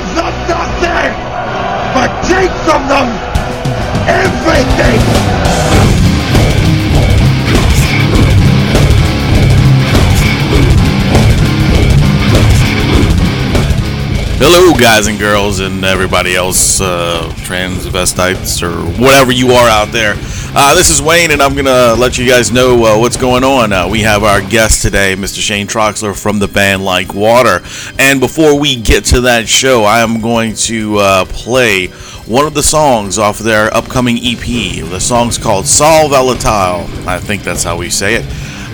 give them nothing, but take from them everything. Hello, guys and girls, and everybody else, uh, transvestites or whatever you are out there. Uh, this is Wayne, and I'm gonna let you guys know uh, what's going on. Uh, we have our guest today, Mr. Shane Troxler from the band Like Water. And before we get to that show, I am going to uh, play one of the songs off their upcoming EP. The song's called Sol Volatile. I think that's how we say it.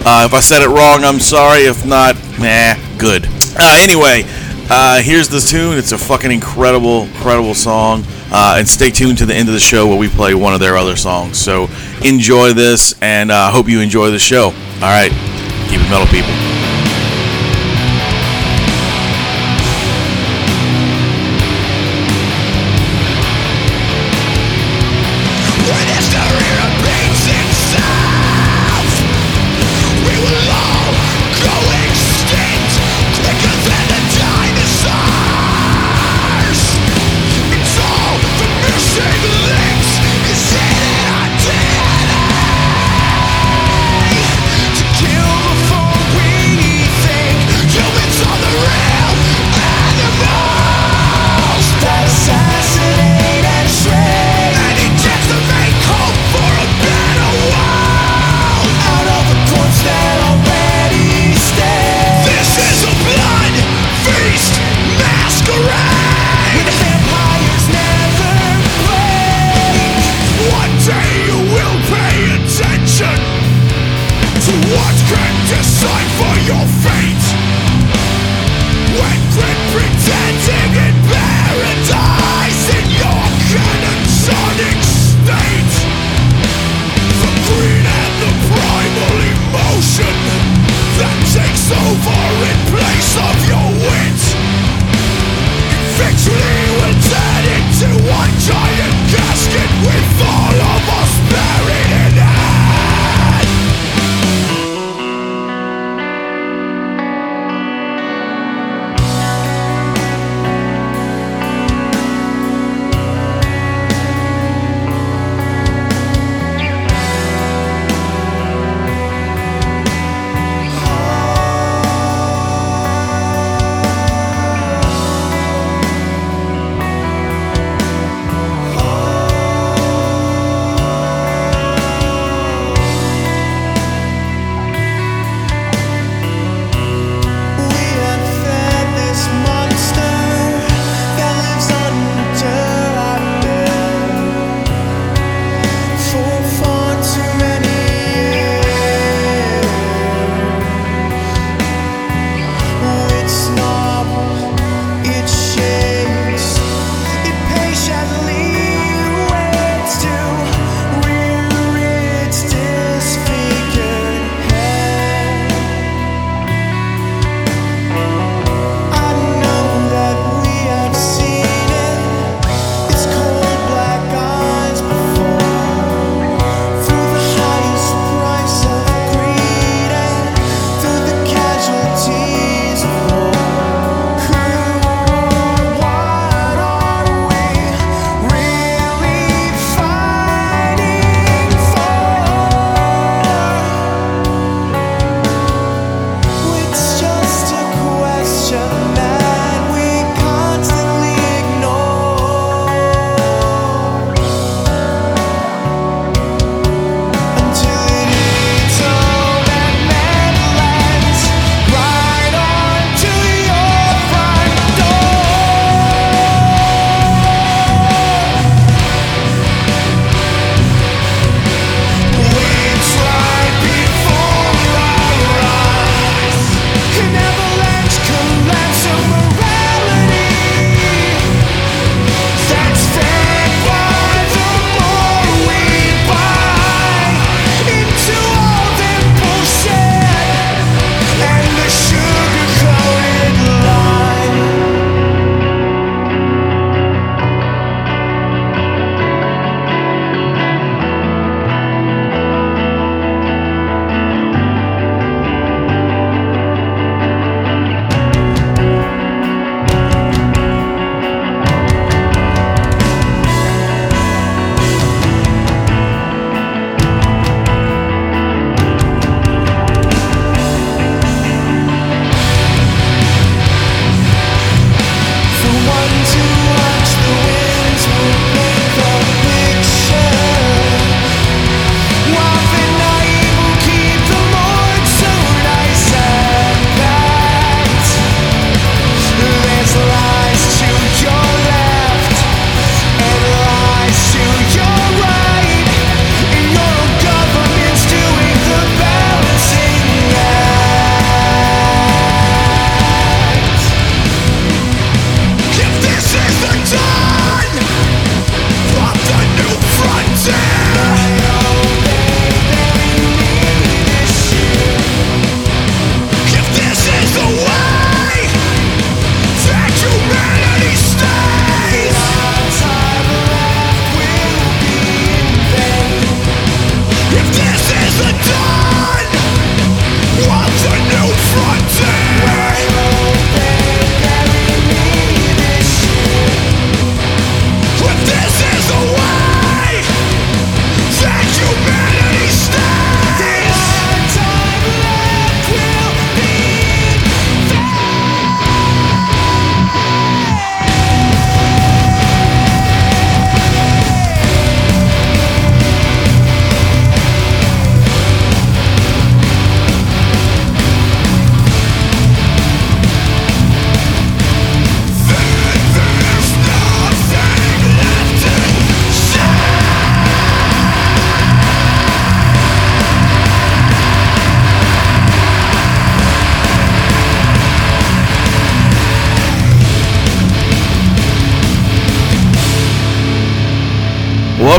Uh, if I said it wrong, I'm sorry. If not, meh, good. Anyway. Uh, here's the tune. It's a fucking incredible, incredible song. Uh, and stay tuned to the end of the show where we play one of their other songs. So enjoy this, and I uh, hope you enjoy the show. All right, keep it metal, people.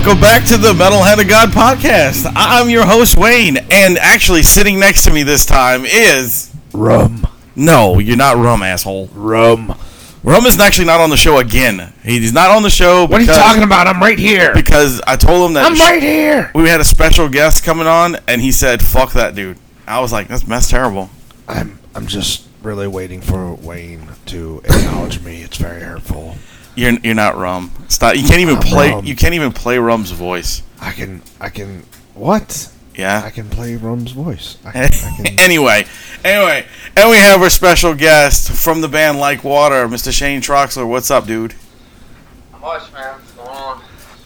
Welcome back to the Metal Hand of God podcast. I'm your host Wayne, and actually sitting next to me this time is Rum. no, you're not Rum, asshole. Rum. Rum is actually not on the show again. He's not on the show. What are you talking about? I'm right here. Because I told him that I'm right here. we had a special guest coming on, and he said, "Fuck that dude." I was like, "That's that's terrible." I'm I'm just really waiting for Wayne to acknowledge me. It's very hurtful. You're you're not Rum. Stop. You can't even I'm play. Rum. You can't even play Rum's voice. I can I can what? Yeah. I can play Rum's voice. I can, I can anyway, anyway, and we have our special guest from the band Like Water, Mr. Shane Troxler. What's up, dude? Not much, man. What's going on?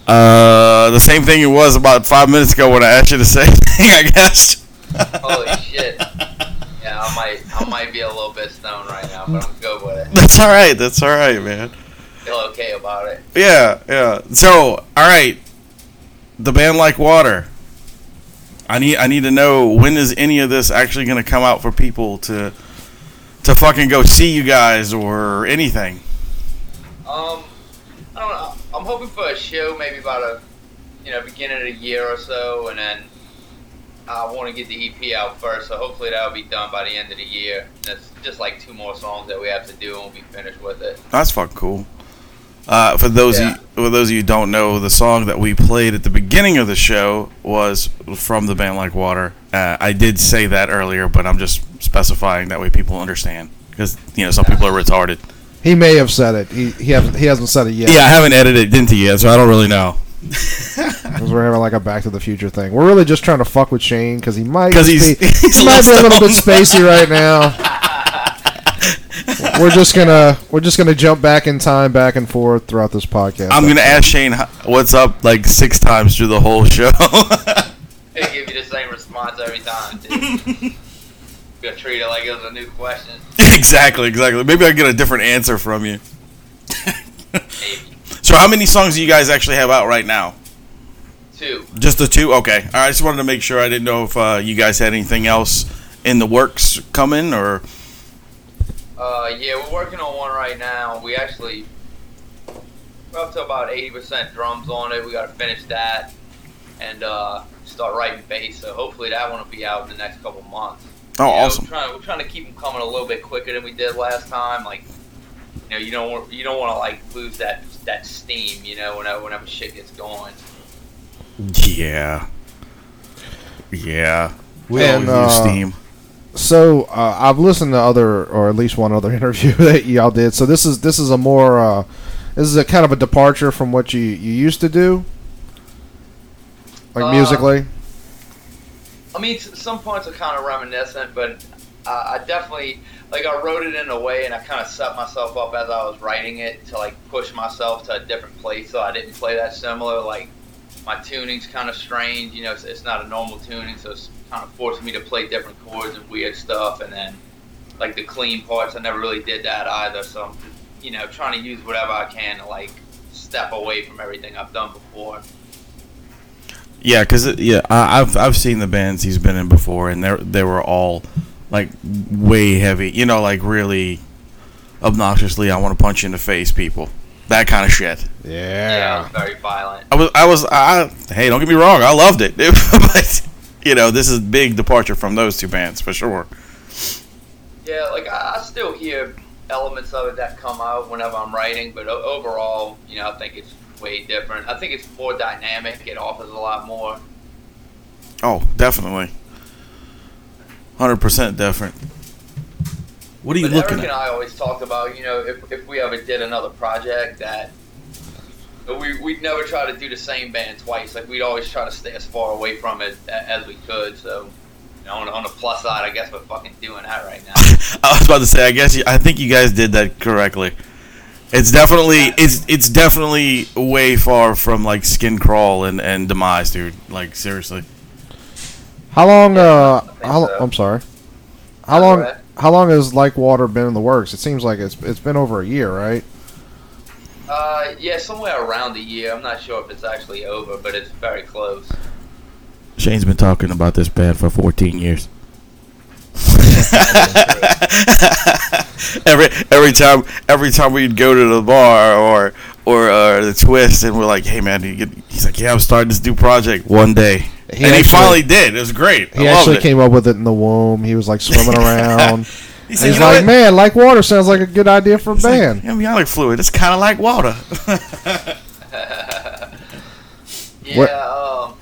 Uh, the same thing it was about five minutes ago when I asked you to say, I guess. Holy shit. Yeah, I might, I might be a little bit stoned right now, but I'm good with it. That's all right. That's all right, man. About it. Yeah, yeah. So, all right, the band Like Water. I need, I need to know when is any of this actually going to come out for people to, to fucking go see you guys or anything. Um, I don't know. I'm hoping for a show, maybe about a, you know, beginning of a year or so, and then I want to get the EP out first. So hopefully that'll be done by the end of the year. That's just like two more songs that we have to do, and we'll be finished with it. That's fucking cool. Uh, for those Yeah. of you, for those of you who don't know, the song that we played at the beginning of the show was from the band Like Water. Uh, I did say that earlier, but I'm just specifying that way people understand because you know some people are retarded. He may have said it. He he hasn't he hasn't said it yet. Yeah, I haven't edited it into yet, so I don't really know. because we're having like a Back to the Future thing. We're really just trying to fuck with Shane because he might 'Cause just he's- be, he's he might be a little bit spacey right now. we're just gonna we're just gonna jump back in time, back and forth throughout this podcast. I'm gonna ask Shane what's up like six times through the whole show. They give you the same response every time, dude. Gonna treat it like it was a new question. exactly, exactly. Maybe I get a different answer from you. Maybe So, how many songs do you guys actually have out right now? two. Just the two? Okay. All right. I just wanted to make sure. I didn't know if uh, you guys had anything else in the works coming or. Uh, yeah, we're working on one right now. We actually we're up to about eighty percent drums on it. We got to finish that and uh, start writing bass. So hopefully that one will be out in the next couple months. Oh, You know, awesome. We're trying, we're trying to keep them coming a little bit quicker than we did last time. Like, you know, you don't want, you don't want to like lose that that steam. You know, whenever whenever shit gets going. Yeah. Yeah. We And, all use uh, Steam. So uh, I've listened to other, or at least one other interview that y'all did. So this is this is a more uh, this is a kind of a departure from what you you used to do, like Uh, musically. I mean, some parts are kind of reminiscent, but uh, I definitely like I wrote it in a way, and I kind of set myself up as I was writing it to like push myself to a different place, so I didn't play that similar. Like my tuning's kind of strange, you know, it's, it's not a normal tuning, so it's kind of forced me to play different chords and weird stuff, and then like the clean parts, I never really did that either. So I'm, just, you know, trying to use whatever I can to like step away from everything I've done before. Yeah, because yeah, I, I've I've seen the bands he's been in before, and they they were all like way heavy. You know, like really obnoxiously, I want to punch you in the face, people. That kind of shit. Yeah, it was very violent. I was I was I hey, don't get me wrong, I loved it, but you know, this is a big departure from those two bands for sure. Yeah, like I, I still hear elements of it that come out whenever I'm writing, but overall, you know, I think it's way different. I think it's more dynamic. It offers a lot more. Oh, definitely, hundred percent different. What are you But looking Eric and? I always talk about, you know, if, if we ever did another project that we, we'd never try to do the same band twice. Like, we'd always try to stay as far away from it as we could. So, you know, on, on the plus side, I guess we're fucking doing that right now. I was about to say, I guess you, I think you guys did that correctly. It's definitely it's it's definitely way far from like skin crawl and, and demise, dude. Like seriously. How long? Yeah, Uh, I think how, so. I'm sorry. How Go long? ahead. How long has Like Water been in the works? It seems like it's it's been over a year, right? Uh, yeah, somewhere around a year. I'm not sure if it's actually over, but it's very close. Shane's been talking about this band for 14 years. every every time every time we'd go to the bar or or uh, the twist, and we're like, "Hey, man," you get, he's like, "Yeah, I'm starting this new project one day," He and he finally did. It was great. He I actually came up with it in the womb. He was like swimming around. He said, He's "You know like, what?" man, like water sounds like a good idea for a It's like, band. amniotic fluid. It's kind of like water. Yeah, What- um,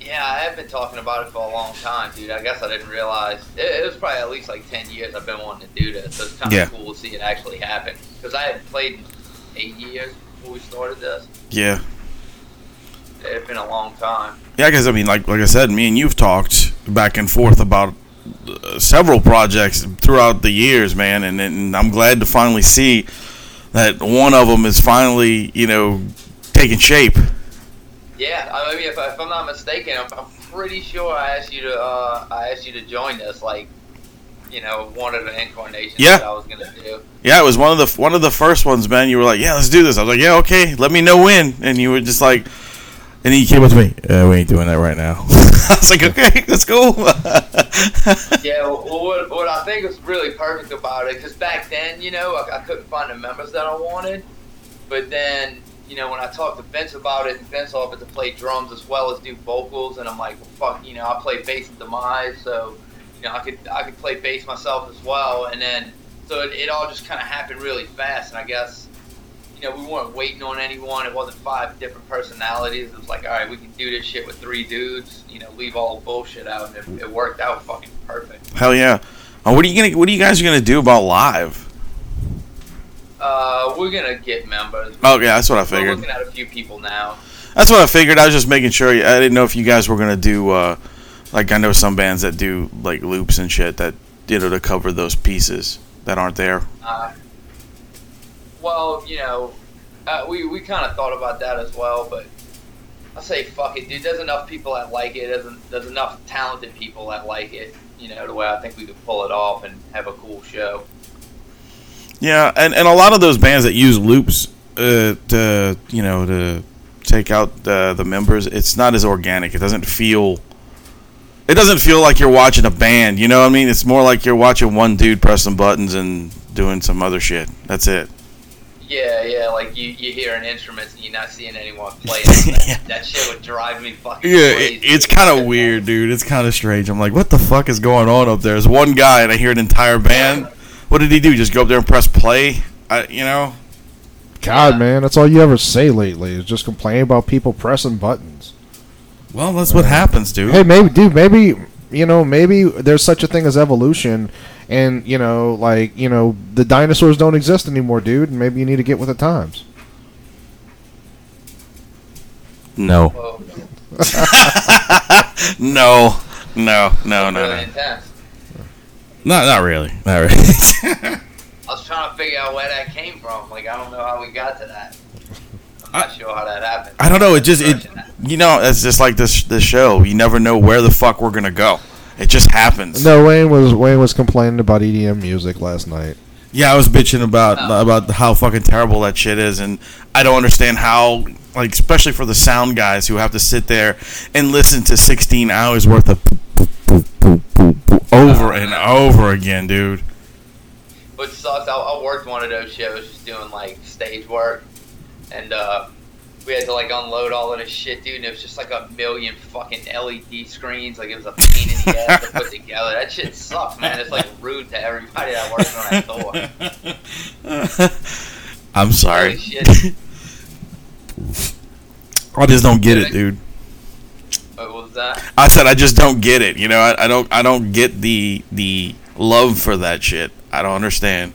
yeah, I have been talking about it for a long time, dude. I guess I didn't realize it, it was probably at least like ten years I've been wanting to do this. So it's kind of Yeah. cool to see it actually happen because I had played in eight years before we started this. yeah, It had been a long time. yeah. Because I mean, like like I said, me and you've talked back and forth about several projects throughout the years, man, and, and I'm glad to finally see that one of them is finally, you know, taking shape. Yeah, I mean, if, I- if I'm not mistaken, I'm, I'm pretty sure I asked you to uh, I asked you to join this, like, you know, one of the incarnations Yeah. that I was gonna do. Yeah, it was one of the one of the first ones, man. You were like, "Yeah, let's do this." I was like, "Yeah, okay. Let me know when." And you were just like, and he came up to me, uh, "We ain't doing that right now." I was like, "Okay, let's go." Yeah, well, what, what I think is really perfect about it, because back then, you know, I, I couldn't find the members that I wanted. But then, you know, when I talked to Vince about it, and Vince offered to play drums as well as do vocals, and I'm like, well, fuck, you know, I play bass and Demise, so, you know, I could I could play bass myself as well. And then, so it, it all just kind of happened really fast, and I guess, you know, we weren't waiting on anyone. It wasn't five different personalities. It was like, all right, we can do this shit with three dudes, you know, leave all the bullshit out, and it, it worked out fucking perfect. Hell yeah! Uh, what are you gonna What are you guys gonna do about live? Uh, we're gonna get members. Oh yeah, that's what I figured. We're looking at a few people now. That's what I figured. I was just making sure. I didn't know if you guys were gonna do uh, like I know some bands that do like loops and shit that you know to cover those pieces that aren't there. Uh, well, you know, uh, we we kind of thought about that as well, but I say fuck it, dude. There's enough people that like it. There's, there's enough talented people that like it. You know, the way I think we could pull it off and have a cool show. Yeah, and, and a lot of those bands that use loops uh, to you know to take out the the members, it's not as organic. It doesn't feel. It doesn't feel like you're watching a band. You know what I mean? It's more like you're watching one dude pressing buttons and doing some other shit. That's it. Yeah, yeah, like you, you hearing instruments and you're not seeing anyone play it. Yeah. That, that shit would drive me fucking Yeah, crazy. it, it's kind of weird, dude. It's kind of strange. I'm like, what the fuck is going on up there? There's one guy, and I hear an entire band. What did he do? Just go up there and press play? I, you know? God, man, that's all you ever say lately is just complain about people pressing buttons. Well, that's what happens, dude. Hey, maybe, dude, maybe you know, maybe there's such a thing as evolution, and you know, like you know, the dinosaurs don't exist anymore, dude. And maybe you need to get with the times. No, no, no, no, no, no. Not, not really. Not really. I was trying to figure out where that came from. Like, I don't know how we got to that. I'm not sure how that happened. I don't know. It just it. You know, it's just like this. This show. You never know where the fuck we're gonna go. It just happens. No, Wayne was Wayne was complaining about EDM music last night. Yeah, I was bitching about Oh. about how fucking terrible that shit is, and I don't understand how, like, especially for the sound guys who have to sit there and listen to 16 hours worth of boop, boop, boop, boop, boop, boop, over and over again, dude. What sucks, I, I worked one of those shows just doing like stage work, and uh, we had to like unload all of this shit, dude. And it was just like a million fucking LED screens. Like it was a pain in the ass to put together. That shit sucks, man. It's like rude to everybody that works on that store. I'm sorry. I just don't get it, dude. What was that? I said I just don't get it. You know, I, I don't I don't get the the love for that shit. I don't understand.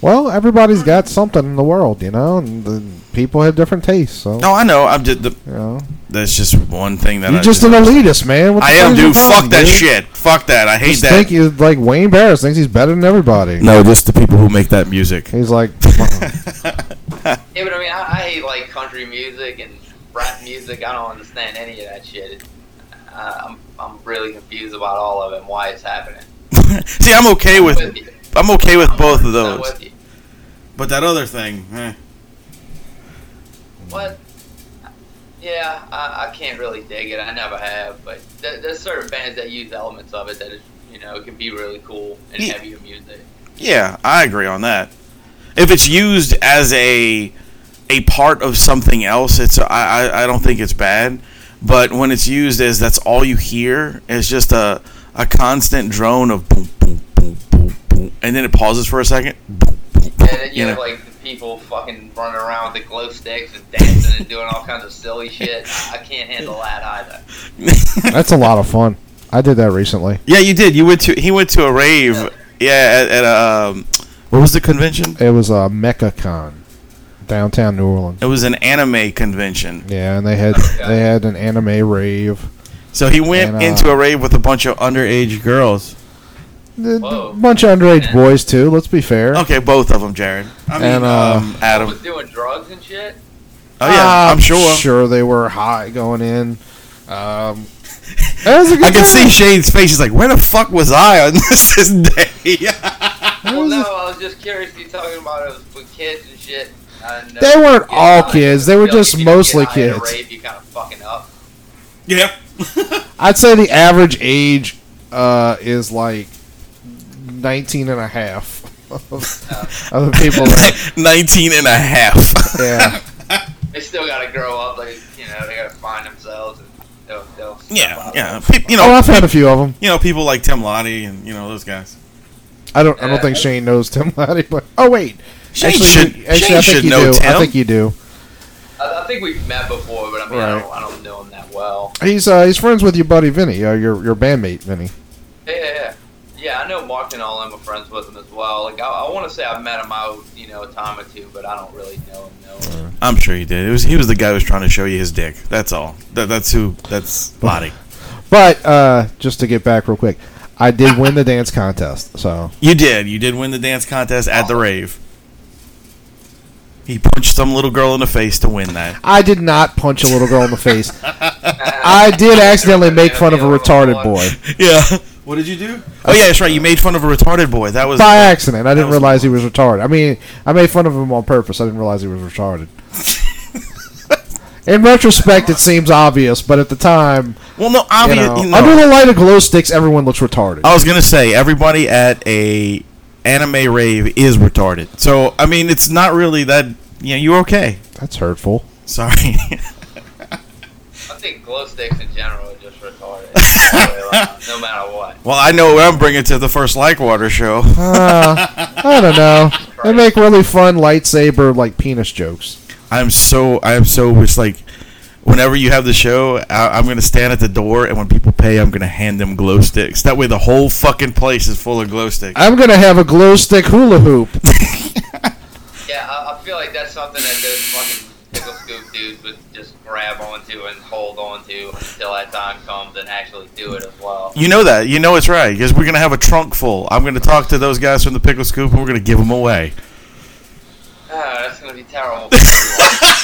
Well, everybody's got something in the world, you know, and the people have different tastes. So No, I know. I'm just the, you know, that's just one thing that you're I just an elitist, man. What I fuck am, is your dude. problem, Fuck that dude? shit. Fuck that. I hate Just that. think you like Wayne Barris thinks he's better than everybody. No, just the people who make that music. He's like, Yeah, but I mean, I, I hate like country music and rap music. I don't understand any of that shit. Uh, I'm I'm really confused about all of it and why it's happening. See, I'm okay with With you. I'm okay with I'm both of those. But that other thing, eh. What? Yeah, I, I can't really dig it. I never have, but there, there's certain bands that use elements of it that is, you know, it can be really cool and Yeah. heavier music. yeah, I agree on that. If it's used as a a part of something else, it's I, I I don't think it's bad. But when it's used as that's all you hear, it's just a a constant drone of boom boom, and then it pauses for a second. Boom, boom, boom, And then you you have know? like the people fucking running around with the glow sticks and dancing and doing all kinds of silly shit. I can't handle that either. That's a lot of fun. I did that recently. Yeah, you did. You went to he went to a rave. Yeah, at, at a um, what was the convention? It was a MechaCon, downtown New Orleans. It was an anime convention. Yeah, and they had they had an anime rave. So he went And, uh, into a rave with a bunch of underage girls. A bunch of underage boys too. Let's be fair. Okay, both of them, Jared. I mean, And, uh, um, Adam. was doing drugs and shit. Oh yeah, I'm I'm sure. Sure, they were high going in. Um, was a good I can see Shane's face. He's like, "Where the fuck was I on this, this day?" It Well, was a- no, I was just curious. You talking about it with kids and shit. I didn't They weren't Yeah, all I kids. They were feel like just you get mostly high at a kids. rave, you kind of fucking up. yeah. I'd say the average age uh, is like 19 and a half of, of the people that, 19 and a half. yeah. They still gotta grow up. Like you know, they gotta find themselves and they'll. they'll yeah, yeah. Pe- you Oh, know, I've had a few of them. you know, people like Tim Lottie and you know those guys. I don't. I don't think Shane knows Tim Laddie, but oh wait, Shane actually, should- actually, Shane I think should you know do. I think you do. I, I think we've met before, but I mean, I, don't, I don't know him that well. He's uh, he's friends with your buddy Vinny, uh, your your bandmate Vinny. Yeah, yeah, yeah. Yeah, I know Mark and all them are friends with him as well. Like, I, I want to say I've met him out, you know, a time or two, but I don't really know him. Know him. I'm sure he did. It was he was the guy who was trying to show you his dick. That's all. That, that's who. That's Lottie. But uh, just to get back real quick, I did win the dance contest. So You did. You did win the dance contest at the rave. He punched some little girl in the face to win that. I did not punch a little girl in the face. I did accidentally make fun of a retarded boy Yeah. What did you do? Oh yeah, that's right. You made fun of a retarded boy. That was by accident. I didn't was realize he was retarded. I mean, I made fun of him on purpose. I didn't realize he was retarded. In retrospect, it seems obvious, but at the time, Well, no, you obvious. know, you know, under the light of glow sticks, everyone looks retarded. I was gonna say everybody at a anime rave is retarded. So I mean, it's not really that. You know, you're okay. That's hurtful. Sorry. I think glow sticks in general no matter what. well, I know what I'm bringing to the first like water show. Uh, I don't know. They make really fun lightsaber like penis jokes. I'm so I am so it's like whenever you have the show, I, I'm gonna stand at the door, and when people pay, I'm gonna hand them glow sticks. That way, the whole fucking place is full of glow sticks. I'm gonna have a glow stick hula hoop. Yeah, I, I feel like that's something that those fucking pickle scoop dudes would just grab onto and hold onto until that time comes and actually do it as well. You know that. You know it's right because we're gonna have a trunk full. I'm gonna talk to those guys from the pickle scoop, and we're gonna give them away. Ah, that's gonna be terrible.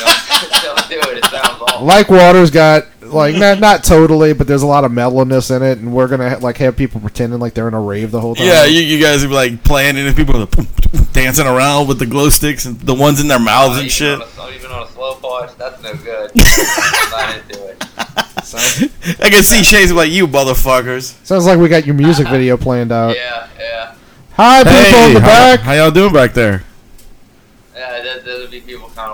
Don't, don't do it. It sounds awful. Like water's got like not not totally, but there's a lot of mellowness in it, and we're gonna ha- like have people pretending like they're in a rave the whole time. Yeah, you, you guys are like playing, and people are dancing around with the glow sticks and the ones in their mouths and shit. On a, even on a slow part, that's no good. I'm not into it. sounds, I can see Shay's like you motherfuckers. sounds like we got your music video planned out. Yeah, yeah. Hi, people in the how, back. how y'all doing back there? Yeah, there, there'll be people kind of walking in and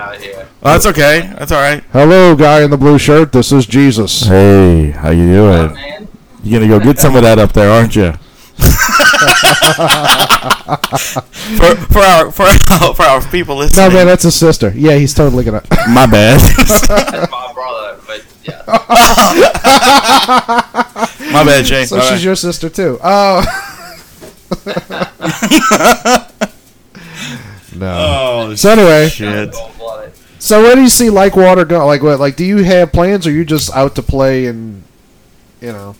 out here. Oh, that's okay. That's all right. Hello, guy in the blue shirt. This is Jesus. Hey, how you doing? Man, You gonna go get some of that up there, aren't you? for for our for our, for our people listening. No, man, that's his sister. Yeah, he's totally gonna. my bad. that's my brother, but yeah. my bad, Shane. so All she's right. your sister too. Oh. No. Oh So anyway, shit. So where do you see like water go? Like what? Like, do you have plans, or you just out to play and, you know,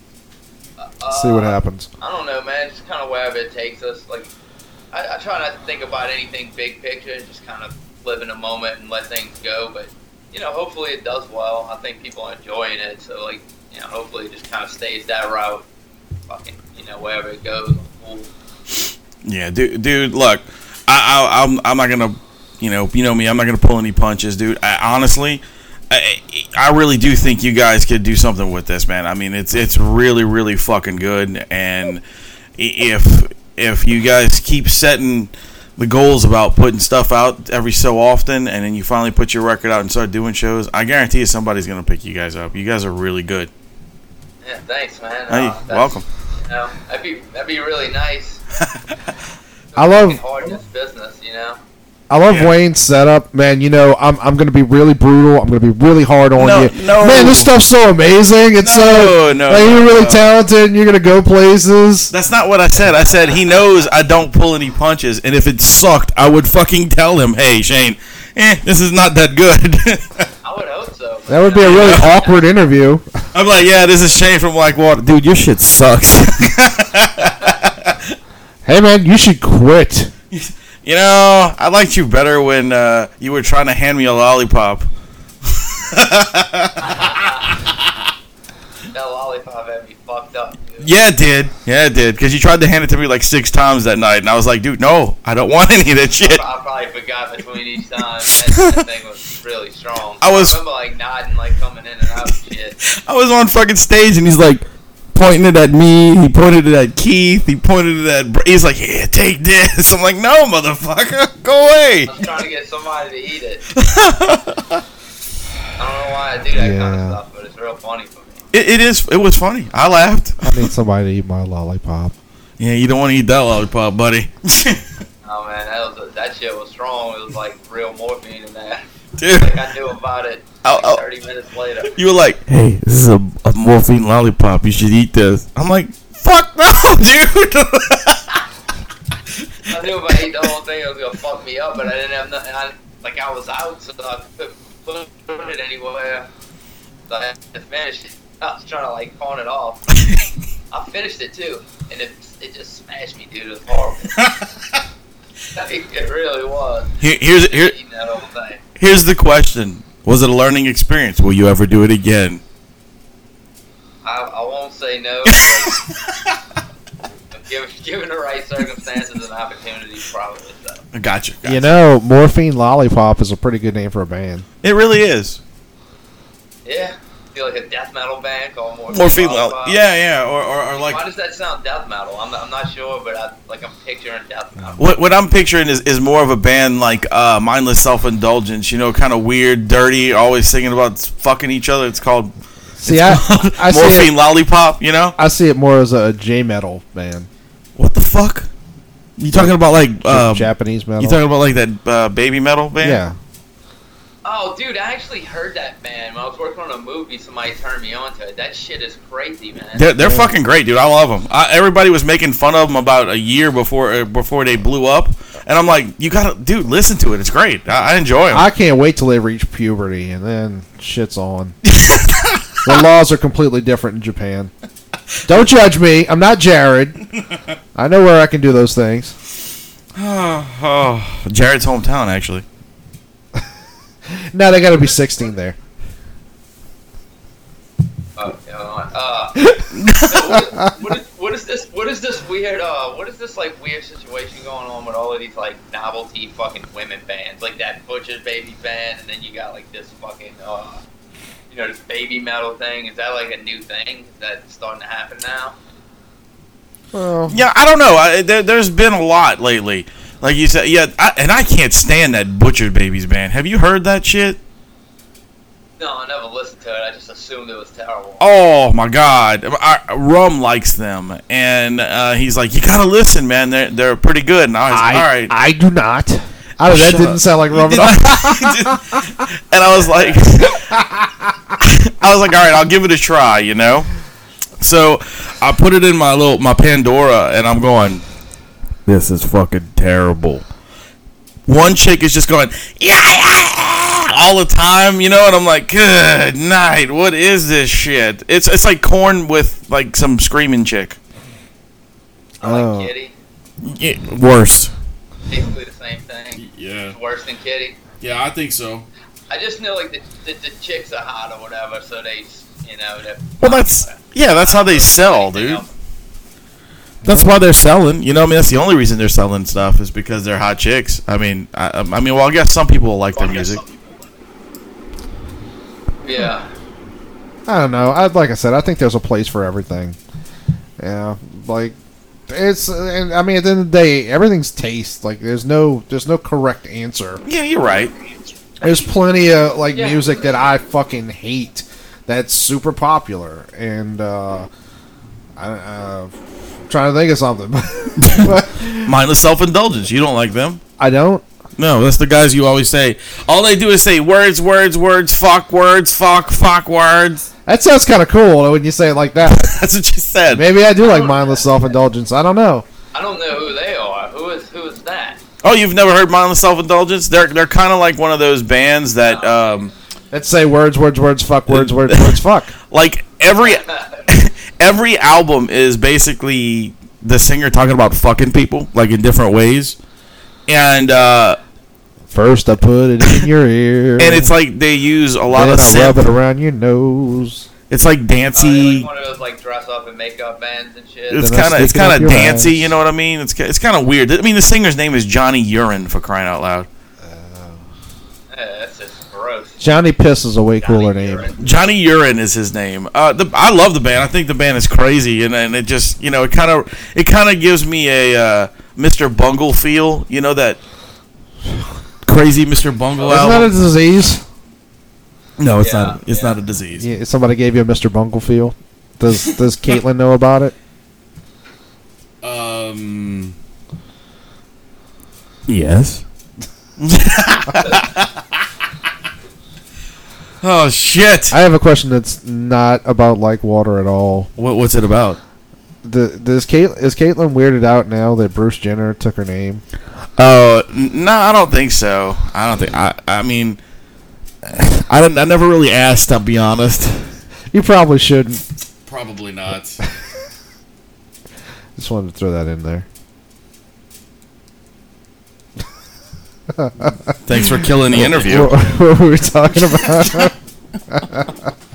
see what Uh, happens? I don't know, man. Just kind of wherever it takes us. Like, I, I try not to think about anything big picture. Just kind of live in a moment and let things go. But you know, hopefully it does well. I think people are enjoying it. So like, you know, hopefully it just kind of stays that route. Fucking, you know, wherever it goes. Yeah, dude. Dude, look, I, I I'm I'm not gonna, you know, you know me. I'm not gonna pull any punches, dude. I, honestly. I, I really do think you guys could do something with this, man. I mean, it's it's really really fucking good, and if if you guys keep setting the goals about putting stuff out every so often, and then you finally put your record out and start doing shows, I guarantee you somebody's gonna pick you guys up. You guys are really good. Yeah, thanks, man. Hey, Uh, welcome. You know, that'd be that'd be really nice. I love- It's hard in this business, you know. I love Yeah. Wayne's setup, man. You know, I'm I'm gonna be really brutal. I'm gonna be really hard on No, you. no. Man, this stuff's so amazing. It's No, so no, like, no, you're really no. talented. and You're gonna go places. That's not what I said. I said he knows I don't pull any punches, and if it sucked, I would fucking tell him, "Hey, Shane, eh, this is not that good." I would hope so. That would be a really awkward interview. I'm like, "Yeah, this is Shane from Blackwater, dude. Your shit sucks." Hey, man, you should quit. you know, I liked you better when uh, you were trying to hand me a lollipop. That lollipop had me fucked up, dude. Yeah, it did. Yeah, it did. Because you tried to hand it to me like six times that night, and I was like, "Dude, no, I don't want any of that shit." I probably forgot between each time. That, that thing was really strong. I was- remember like nodding, like coming in and out and shit. I was on fucking stage and he's like pointing it at me. He pointed it at Keith. He pointed it at. Br- He's like, "Yeah, take this." I'm like, "No, motherfucker, go away." I was trying to get somebody to eat it. I don't know why I do that kind of stuff, but it's real funny for me. It, it is. It was funny. I laughed. I need somebody to eat my lollipop. Yeah, you don't want to eat that lollipop, buddy. Oh man, that was that shit was strong. It was like real morphine in there. Dude, Like I knew about it. Ow, Like ow. Thirty minutes later. you were like, "Hey, this is a, a morphine lollipop. You should eat this." I'm like, "Fuck no, dude." I knew if I ate the whole thing, it was gonna fuck me up, but I didn't have nothing. I, like I was out, so I couldn't put it anywhere. So I had to finish it. I was trying to like pawn it off. I finished it too, and it it just smashed me, dude. It was horrible. It really was. Here, here's here, that whole thing. here's the question: Was it a learning experience? Will you ever do it again? I, I won't say no. but given, given the right circumstances and opportunities, probably so. I got you. got You know, Morphine Lollipop is a pretty good name for a band. it really is. Yeah, feel like a death metal band called Morphine. Morphine, Lollipop. yeah, yeah, or, or, or like Why does that sound death metal? I'm, I'm not sure, but I, like I'm picturing death metal. What what I'm picturing is, is more of a band like uh, mindless self indulgence. You know, kind of weird, dirty, always singing about fucking each other. It's called See, I, I see morphine it, lollipop. You know I see it more as a J metal band, what the fuck? You talking about like uh, Japanese metal. you talking about like that uh, baby metal band? yeah, Oh, dude, I actually heard that band when I was working on a movie. Somebody turned me on to it. That shit is crazy, man. They're, they're fucking great, dude. I love them. I, everybody was making fun of them about a year before uh, before they blew up, and I'm like, you gotta, dude, listen to it. It's great. I, I enjoy them. I can't wait till they reach puberty, and then shit's on. the laws are completely different in Japan. Don't judge me. I'm not Jared. I know where I can do those things. oh, Jared's hometown, actually. Now they got to be 16 there. Oh, you uh, what, what, is, what is this? What is this weird? Uh, what is this like weird situation going on with all of these like novelty fucking women bands, like that Butcher's Baby band, and then you got like this fucking uh, you know, this baby metal thing. Is that like a new thing that's starting to happen now? Well, Yeah, I don't know. I, there, there's been a lot lately. Like you said, yeah, I, and I can't stand that Butcher Babies band. Have you heard that shit? No, I never listened to it. I just assumed it was terrible. Oh my God, I, Rum likes them, and uh, he's like, "You gotta listen, man. They're they're pretty good." And I was I, all right. I do not. Oh, that Shut didn't up. sound like rum at all. and I was like, I was like, all right, I'll give it a try, you know. So I put it in my little my Pandora, and I'm going, this is fucking terrible. One chick is just going, yeah, yeah, yeah, all the time, you know, and I'm like, good night. What is this shit? It's it's like Korn with like some screaming chick. I like Oh. Kittie. Yeah, worse. Basically the same thing. Yeah, Worse than Kittie. yeah, I think so. I just know like the, the, the chicks are hot or whatever, so they, you know, Well, that's yeah, that's how they sell, dude. else. That's why they're selling. You know, I mean, that's the only reason they're selling stuff is because they're hot chicks. I mean, I, I mean, well, I guess some people will like their music. Yeah. I don't know. I like I said, I think there's a place for everything. Yeah, like It's and I mean at the end of the day, everything's taste. Like there's no there's no correct answer. Yeah, you're right. There's plenty of like Yeah. music that I fucking hate that's super popular, and uh, I, uh, I'm trying to think of something, Mindless self-indulgence. You don't like them. I don't. No, that's the guys you always say. All they do is say words, words, words, fuck, words, fuck, fuck, words. That sounds kind of cool when you say it like that. That's what you said. Maybe I do like mindless self indulgence. I don't know. I don't know who they are. Who is who is that? Oh, you've never heard mindless self-indulgence? They're they're kind of like one of those bands that um Let's say words, words, words, fuck, words, words, words, fuck. like every every album is basically the singer talking about fucking people like in different ways. And uh First, I put it in your ear, and it's like they use a lot then of I rub it around your nose. It's like Are they dancey. like one of those like dress up and makeup bands and shit? It's kind of it's stick it up kind of your dancey, ass. you know what I mean? It's it's kind of weird. I mean, the singer's name is Johnny Urine for crying out loud. Yeah, that's just gross. Johnny Piss is a way cooler Johnny name. Urine. Johnny Urine is his name. Uh, the, I love the band. I think the band is crazy, and, and it just you know it kind of it kind of gives me a uh, Mr. Bungle feel. You know that crazy Mr. Bungle Isn't that a disease? no, it's Yeah, not. It's yeah. not a disease. Yeah, somebody gave you a Mr. Bungle feel. Does Does Caitlin know about it? Um. Yes. oh shit! I have a question that's not about like water at all. What, what's it about? The, does Kate, is Caitlyn weirded out now that Bruce Jenner took her name? Oh n- no, I don't think so. I don't think. I. I mean, I didn't. I never really asked. I'll be honest. You probably shouldn't. Probably not. Just wanted to throw that in there. Thanks for killing the interview. What, what were we talking about?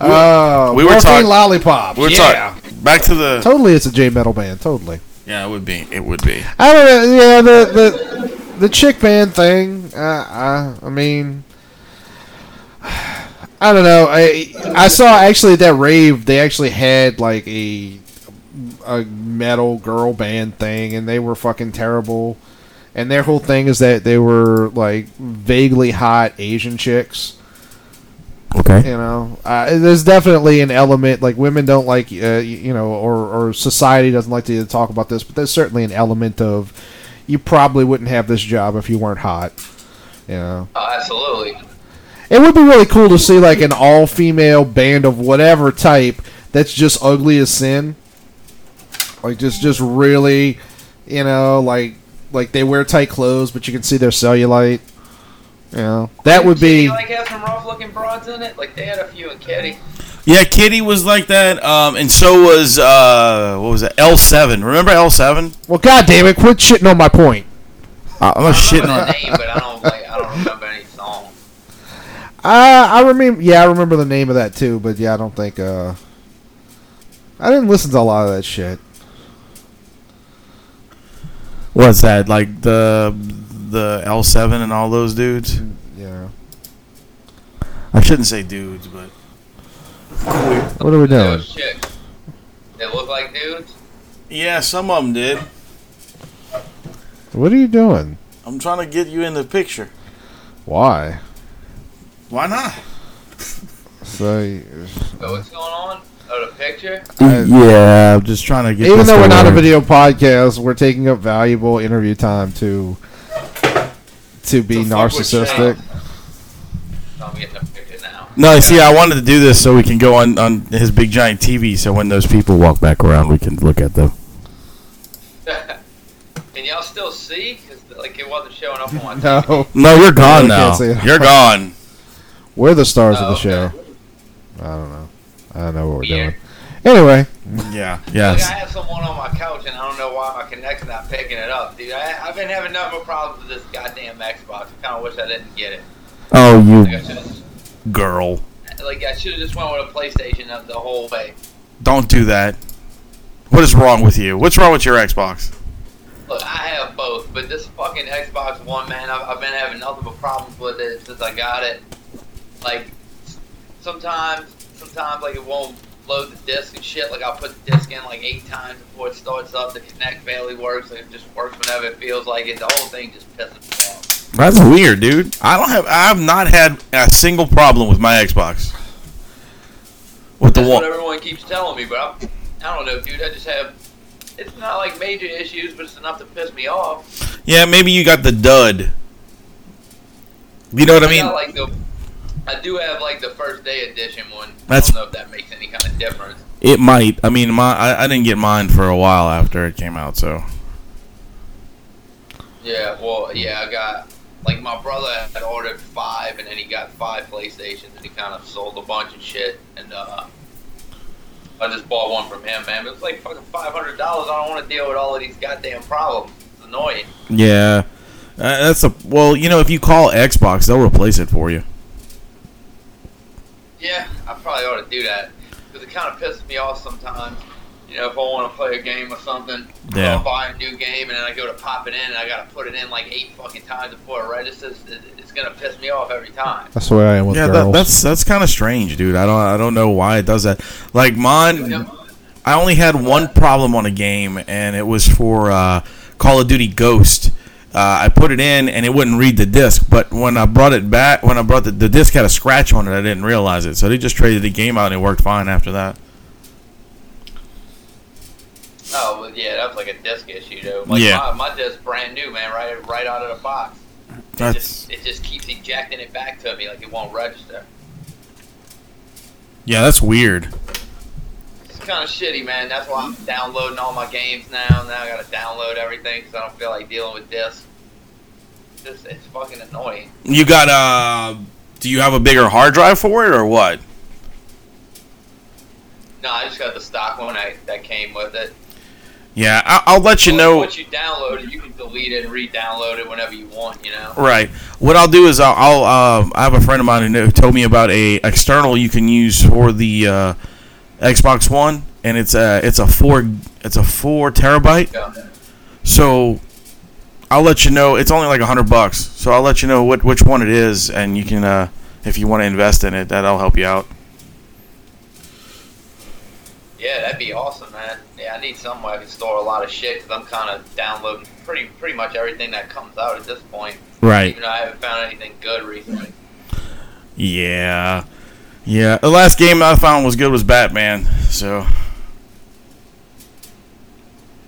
Oh, we were morphine talk- lollipops. We're yeah. talking back to the. Totally, it's a J metal band. Totally. Yeah, it would be. It would be. I don't know. Yeah, the the the chick band thing. Uh, I I mean, I don't know. I I saw actually at that rave they actually had like a a metal girl band thing, and they were fucking terrible. And their whole thing is that they were like vaguely hot Asian chicks. Okay. You know, uh, there's definitely an element like women don't like, uh, you know, or or society doesn't like to talk about this, but there's certainly an element of you probably wouldn't have this job if you weren't hot. You know, Oh, absolutely. it would be really cool to see like an all female band of whatever type that's just ugly as sin. Like just just really, you know, like like they wear tight clothes, but you can see their cellulite. You know, that would Kittie, be. like have some rough looking broads in it. Like they had a few in Kittie. Yeah, Kittie was like that, um, and so was uh, what was it? L seven. Remember L seven? Well, god damn it! Quit shitting on my point. I'm not I shitting on. the name, but I don't like. I don't remember any song. Uh, I remember. Yeah, I remember the name of that too. But yeah, I don't think. Uh, I didn't listen to a lot of that shit. What's that? Like the the L seven and all those dudes? Yeah. I shouldn't say dudes, but What are we doing? Those chicks. They look like dudes. yeah, some of them did. What are you doing? I'm trying to get you in the picture. Why? Why not? So, So what's going on? Oh, the picture. I- yeah, I'm just trying to get. even this though to we're not a video podcast, we're taking up valuable interview time to to be To narcissistic. So I'm getting the picture now. No, see, I wanted to do this so we can go on on his big giant TV. So when those people walk back around, we can look at them. Can y'all still see? Cause like it wasn't showing up on my. No, No, you're gone I now. can't see it. You're gone. we're the stars of Oh, the okay. show. I don't know. I don't know what we're Weird. doing. Anyway, Yeah. Like, Yes. I have someone on my couch and I don't know why my Kinect's not picking it up, dude. I, I've been having nothing but problems with this goddamn Xbox. I kind of wish I didn't get it. Oh, you should have, girl. like I should have just went with a PlayStation the, the whole way. Don't do that. What is wrong with you? What's wrong with your Xbox? Look, I have both, but this fucking Xbox One, man, I've, I've been having nothing but problems with it since I got it. Like, sometimes, sometimes like it won't load the disc and shit. Like I'll put the disc in like eight times before it starts up. The Kinect barely works. It just works whenever it feels like it. The whole thing just pisses me off. That's weird, dude. I don't have. I have not had a single problem with my Xbox. With the That's what one. everyone keeps telling me, but I'm, I don't know, dude. I just have. It's not like major issues, but it's enough to piss me off. Yeah, maybe you got the dud. You know what I mean? got, like the. I do have like the first day edition one. That's- I don't know if that makes any kind of difference. It might. I mean, my I, I didn't get mine for a while after it came out, so. Yeah, well, yeah, I got like my brother had ordered five, and then he got five PlayStations, and he kind of sold a bunch of shit, and uh, I just bought one from him, man. It was like fucking five hundred dollars. I don't want to deal with all of these goddamn problems. It's annoying. Yeah. Uh, that's a well, you know, if you call Xbox, they'll replace it for you. Yeah, I probably ought to do that because it kind of pisses me off sometimes. You know, if I want to play a game or something, Yeah. I'll buy a new game and then I go to pop it in and I got to put it in like eight fucking times before it registers. It- It's gonna piss me off every time. That's the way I am with yeah, girls. that, that's that's kind of strange, dude. I don't I don't know why it does that. Like mine, I only had one problem on a game, and it was for uh, Call of Duty Ghost. Uh, I put it in, and it wouldn't read the disc. But when I brought it back, when I brought the, the disc had a scratch on it, I didn't realize it. So they just traded the game out, and it worked fine after that. Oh, well, yeah, that was like a disc issue though. Like Yeah. my, my disc brand new, man, right right out of the box. It That's just it just keeps ejecting it back to me like it won't register. yeah, that's weird. It's kind of shitty, man. That's why I'm downloading all my games now. Now I gotta download everything because I don't feel like dealing with discs. Just it's fucking annoying. You got uh, do you have a bigger hard drive for it or what? No, I just got the stock one that, that came with it. Yeah, I, I'll let you know. Once you download it, you can delete it and re-download it whenever you want. You know. Right. What I'll do is I'll, I'll um, I have a friend of mine who told me about a external you can use for the uh, Xbox One, and it's a it's a four it's a four terabyte. Yeah. So I'll let you know. It's only like a hundred bucks. So I'll let you know what which one it is, and you can uh, if you want to invest in it, that'll help you out. Yeah, that'd be awesome, man. Yeah, I need somewhere I can store a lot of shit because I'm kind of downloading pretty pretty much everything that comes out at this point. Right. Even though I haven't found anything good recently. Yeah. Yeah. The last game I found was good was Batman. So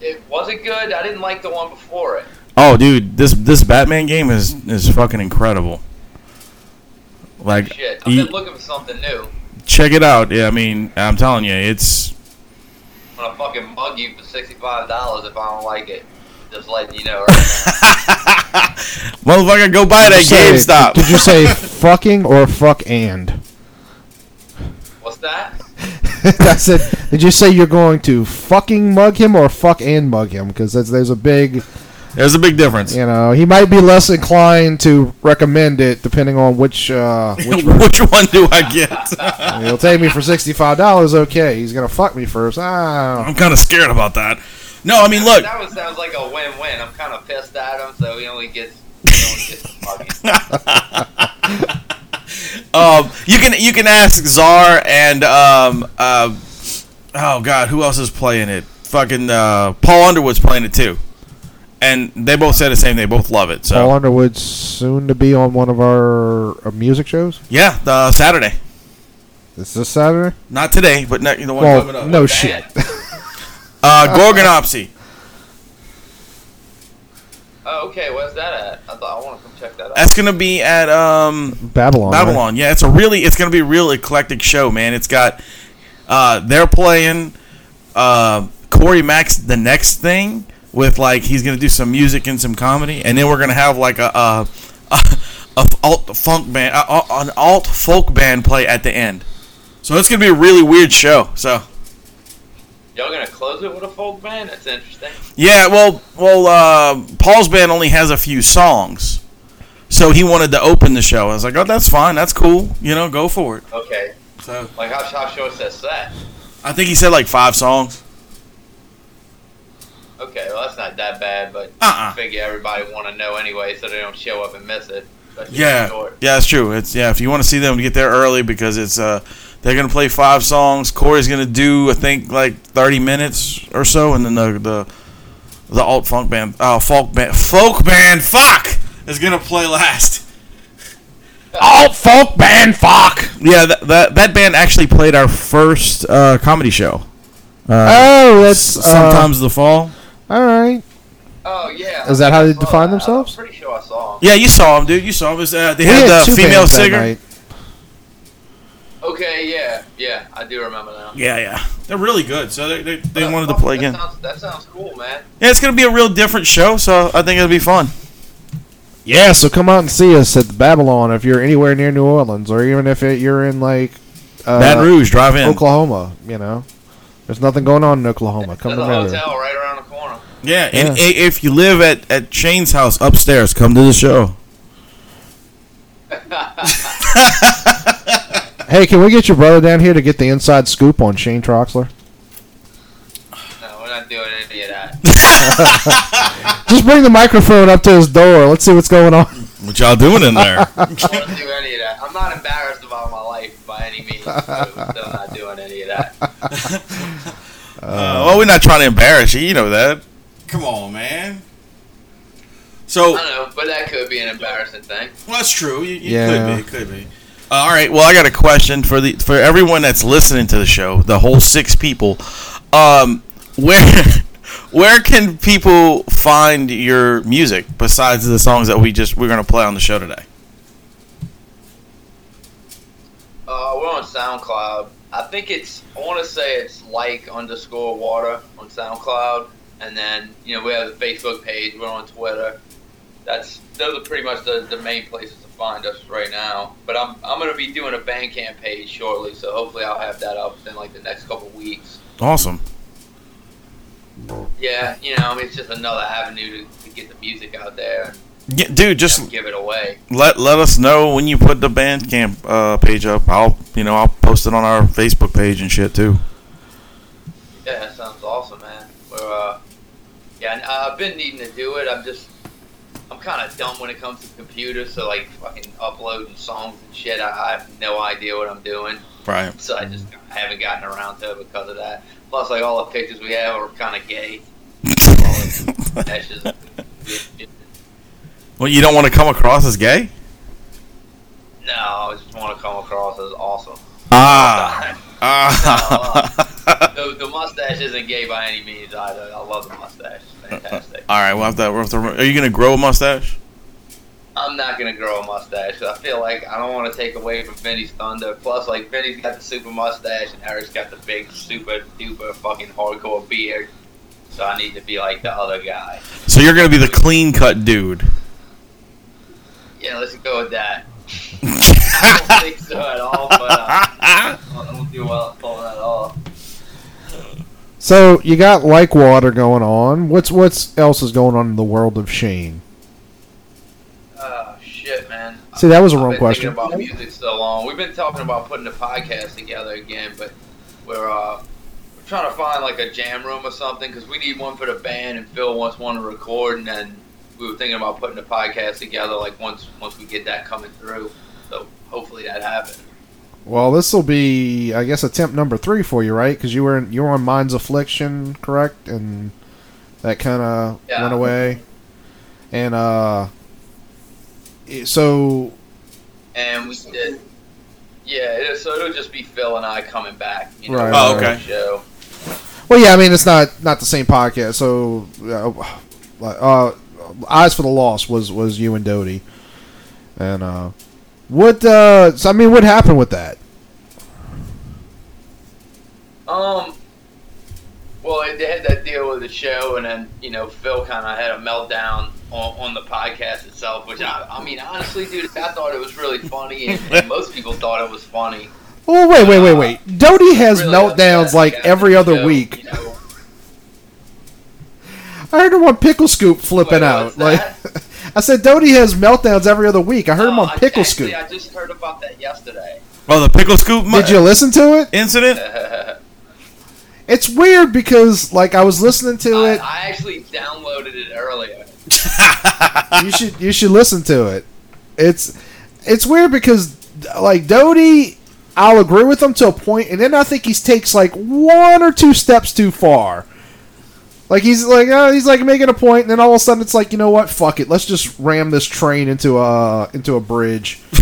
It wasn't good. I didn't like the one before it. oh, dude, this this Batman game is is fucking incredible. Like Shit, I've you- been looking for something new. check it out. Yeah, I mean, I'm telling you, it's I'm gonna fucking mug you for sixty-five dollars if I don't like it. Just letting you know right now. motherfucker. Go buy Did that you say- GameStop. Did you say fucking or fuck and? What's that? I said, did you say you're going to fucking mug him or fuck and mug him? Because there's a big, There's a big difference. you know, he might be less inclined to recommend it depending on which uh, which. Which one do I get? He'll take me for sixty five dollars. Okay, he's gonna fuck me first. Ah, I'm kind of scared about that. No, I mean, look. That was sounds like a win-win. I'm kind of pissed at him, so he only gets he only gets fucking. Um, you can you can ask Czar and um, uh, oh god, who else is playing it? Fucking uh, Paul Underwood's playing it too, and they both say the same. They both love it. So Paul Underwood's soon to be on one of our uh, music shows. yeah, uh, Saturday, Is this Saturday? not today, but ne- the one coming Well, up. no shit. Uh, Gorgonopsy. Oh, okay. Where's that at? I thought I want to come check that out. That's gonna be at um, Babylon. right? Babylon. Yeah, it's a really it's gonna be a real eclectic show, man. It's got uh they're playing uh Corey Max the next thing with like he's gonna do some music and some comedy, and then we're gonna have like a a, a, a alt funk band, a, a- an alt folk band play at the end. So it's gonna be a really weird show. So Y'all gonna close it with a folk band? That's interesting. yeah, well, well, uh, Paul's band only has a few songs, so he wanted to open the show. I was like, oh, that's fine, that's cool, you know, go for it. Okay. So Like how how short's that? I think he said like five songs. Okay, well that's not that bad, but Uh-uh. I figure everybody want to know anyway, so they don't show up and miss it. Yeah, yeah, it's true. It's yeah. If you want to see them, get there early because it's uh They're gonna play five songs. Corey's gonna do, I think, like thirty minutes or so, and then the the the alt funk band, uh, folk band, folk band, fuck, is gonna play last. Alt folk band, fuck. Yeah, that that, that band actually played our first uh, comedy show. Uh, Oh, that's uh, sometimes the fall. all right. Oh yeah. Is that how they define that. themselves? I'm pretty sure I saw them. Yeah, you saw them, dude. You saw them. It was, uh, they We had the female bands that singer. Night. Okay, yeah, yeah, I do remember now. Yeah, yeah, they're really good. So they they, they wanted to play that again. Sounds, that sounds cool, man. Yeah, it's gonna be a real different show. So I think it'll be fun. Yeah, so come out and see us at Babylon if you're anywhere near New Orleans, or even if it, you're in like uh, Baton Rouge, drive in. Oklahoma. You know, there's nothing going on in Oklahoma. Come to a Murray. hotel right around the corner. Yeah, and Yeah. i- if you live at, at Shane's house upstairs, come to the show. Hey, can we get your brother down here to get the inside scoop on Shane Troxler? No, we're not doing any of that. Just bring the microphone up to his door. Let's see what's going on. What y'all doing in there? I don't do any of that. I'm not embarrassed about my life by any means. So I'm still not doing any of that. Uh, well, we're not trying to embarrass you. You know that. Come on, man. So, I don't know, but that could be an embarrassing thing. well, that's true. You, you Yeah. could be. It could be. Uh, all right. Well, I got a question for the for everyone that's listening to the show, the whole six people. Um, where where can people find your music besides the songs that we just we're gonna play on the show today? Uh, we're on SoundCloud. I think it's, I want to say it's like underscore water on SoundCloud. And then, you know, we have the Facebook page. We're on Twitter. That's, those are pretty much the, the main places to find us right now. But I'm, I'm going to be doing a Bandcamp page shortly. So hopefully I'll have that up in like the next couple weeks. Awesome. Yeah, you know, I mean, it's just another avenue to, to get the music out there Yeah, dude, just you know, give it away. let let us know when you put the Bandcamp uh, page up. I'll you know I'll post it on our Facebook page and shit too. Yeah, that sounds awesome, man. We're, uh, yeah, uh, I've been needing to do it. I'm just, I'm kind of dumb when it comes to computers, so like fucking uploading songs and shit. I, I have no idea what I'm doing, Right. so I just haven't gotten around to it because of that. Plus, like all the pictures we have are kind of gay. Well, you don't want to come across as gay? no, I just want to come across as awesome. Ah. Ah. The, the mustache isn't gay by any means either. I love the mustache. Fantastic. All right, we'll have to, we'll have to. Are you gonna grow a mustache? I'm not gonna grow a mustache. I feel like I don't want to take away from Vinny's thunder. Plus, like Vinny's got the super mustache and Eric's got the big, super duper fucking hardcore beard. So I need to be like the other guy. So you're gonna be the clean cut dude. Yeah, let's go with that. I don't think so at all, but uh, I don't do well at pulling that off. So you got Like Water going on. What's what's else is going on in the world of Shane? Oh shit, man. See, that was a I've wrong been question. About music so long. We've been talking about putting the podcast together again, but we're uh, we're trying to find like a jam room or something because we need one for the band, and Phil wants one to record, and then we were thinking about putting the podcast together like once once we get that coming through. So hopefully that happens. Well, this will be, I guess, attempt number three for you, right? Because you were in, you were on Mind's Affliction, correct? And that kind of Yeah. went away. And uh, it- so And we did. Yeah, so it'll just be Phil and I coming back. You know, Right, Oh, for the okay. Show. Well, yeah, I mean it's not not the same podcast. So, uh, uh, Eyes for the Lost was was you and Doty, and uh, what? Uh, so, I mean, what happened with that? Um. Well, they had that deal with the show, and then you know Phil kind of had a meltdown on, on the podcast itself. Which I, I mean, honestly, dude, I thought it was really funny, and, and most people thought it was funny. Oh, wait, wait, wait, wait. Doty has Really meltdowns like every other show, week. You know, I heard him on Pickle Scoop flipping Wait, out. Like? I said, Doty has meltdowns every other week. I heard him Oh, on I- Pickle actually, Scoop. I just heard about that yesterday. Oh, the pickle scoop. Did you listen to it? incident? It's weird because like I was listening to I, it. I actually downloaded it earlier. you should you should listen to it. It's it's weird because like Doty I'll agree with him to a point, and then I think he takes like one or two steps too far. Like he's like uh, he's like making a point, and then all of a sudden it's like you know what? Fuck it, let's just ram this train into a into a bridge.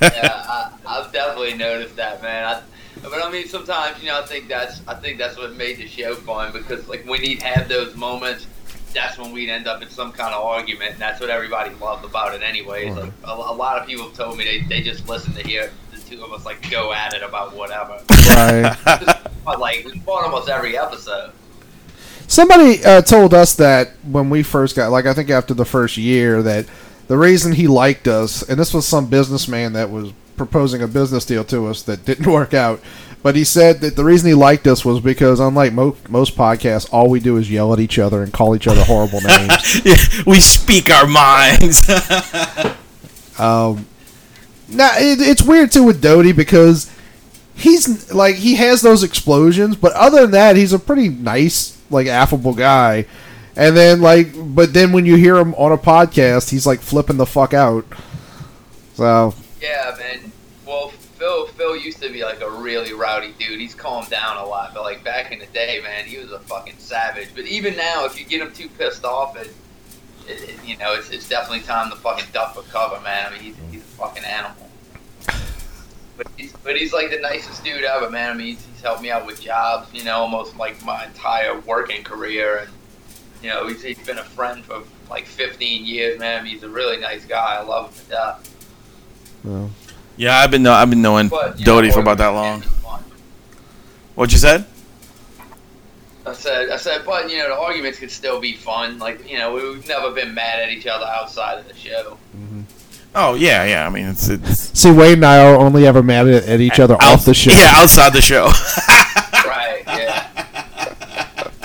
yeah, I, I've definitely noticed that, man. I, but I mean, sometimes you know, I think that's I think that's what made the show fun because like when he'd have those moments, that's when we'd end up in some kind of argument, and that's what everybody loved about it, anyways. Like a, a lot of people have told me they, they just listen to hear the two of us like go at it about whatever. Right. but like we fought almost every episode. Somebody uh, told us that when we first got, like, I think after the first year, that the reason he liked us, and this was some businessman that was proposing a business deal to us that didn't work out, but he said that the reason he liked us was because, unlike mo- most podcasts, all we do is yell at each other and call each other horrible names. Yeah, we speak our minds. Um, now it, it's weird too with Doty because he's like he has those explosions, but other than that, he's a pretty nice, like affable guy. And then like, but then when you hear him on a podcast, he's like flipping the fuck out. So Yeah, man. Well, Phil Phil used to be like a really rowdy dude. He's calmed down a lot, but like back in the day, man, he was a fucking savage. But even now, if you get him too pissed off, it, it, you know, it's, it's definitely time to fucking duck for cover, man. I mean, he's, he's a fucking animal. But he's, but he's like the nicest dude ever, man. I mean, he's, he's helped me out with jobs, you know, almost like my entire working career, and you know, he's, he's been a friend for like 15 years, man. I mean, he's a really nice guy. I love him to death. well, yeah, I've been know- I've been knowing But, Doty know, for about that long. What you said? I said, I said, but you know, the arguments could still be fun. Like, you know, we've never been mad at each other outside of the show. Mm-hmm. Oh yeah, yeah. I mean, it's it's see, Wayne and I are only ever mad at, at each other off the show. Yeah, outside the show. right? Yeah.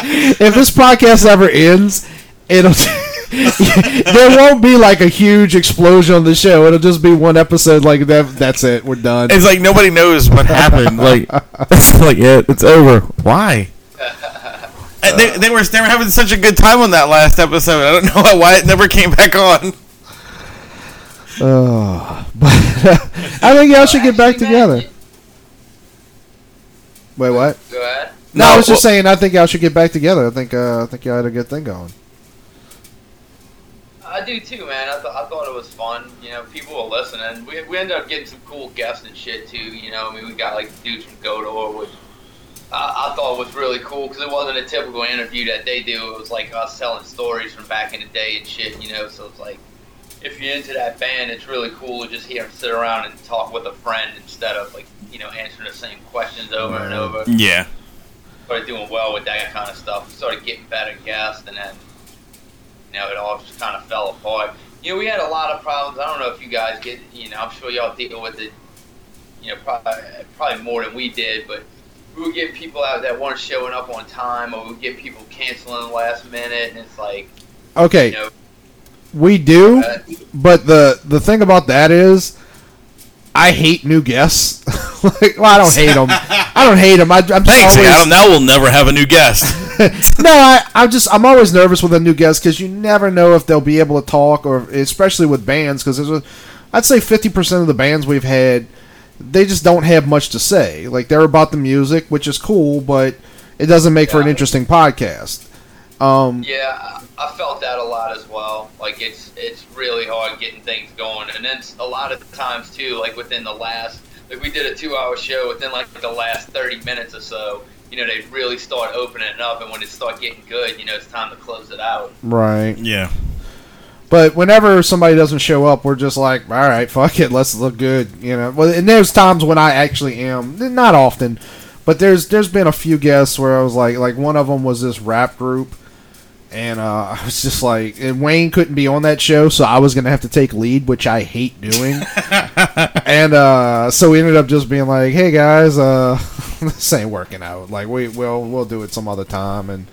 If this podcast ever ends, it'll. there won't be like a huge explosion on the show. It'll just be one episode like that. That's it. We're done. it's like nobody knows what happened. Like, it's like yeah, it's over. Why? And they, they were they were having such a good time on that last episode. I don't know why it never came back on. Oh, but I think y'all should get back together. Wait, what? Go ahead. No, I was just saying. I think y'all should get back together. I think. Uh, I think y'all had a good thing going. I do too, man. I, th- I thought it was fun. You know, people were listening. We, we ended up getting some cool guests and shit too. You know, I mean, we got like dudes from Goatwhore, which I, I thought was really cool because it wasn't a typical interview that they do. It was like us telling stories from back in the day and shit. You know, so it's like if you're into that band, it's really cool to just hear them sit around and talk with a friend instead of like you know answering the same questions over and over. Yeah. Started doing well with that kind of stuff. Started getting better guests, and then you know it all just kind of fell apart. You know, we had a lot of problems. I don't know if you guys get, you know, I'm sure y'all deal with it, you know, probably, probably more than we did, but we would get people out that weren't showing up on time, or we would get people canceling last minute, and it's like, Okay, you know, we do, uh, but the the thing about that is, I hate new guests. like, well, I don't hate them. I don't hate them. I, I'm Thanks, always, Adam. Now we'll never have a new guest. no, I, I'm just I'm always nervous with a new guest because you never know if they'll be able to talk, or especially with bands because there's a, I'd say 50 percent of the bands we've had, they just don't have much to say. Like they're about the music, which is cool, but it doesn't make for an interesting podcast. Um, Yeah, I I felt that a lot as well. Like it's it's really hard getting things going, and then a lot of times too, like within the last, like we did a two-hour show within like the last thirty minutes or so. You know, they really start opening it up, and when it start getting good, you know, it's time to close it out. right. yeah. But whenever somebody doesn't show up, we're just like, all right, fuck it, let's look good, you know. Well, and there's times when I actually am, not often, but there's there's been a few guests where I was like, like one of them was this rap group, and uh, I was just like, and Wayne couldn't be on that show, so I was gonna have to take lead, which I hate doing, and uh, so we ended up just being like, hey guys, uh, this ain't working out. Like we will we'll do it some other time, and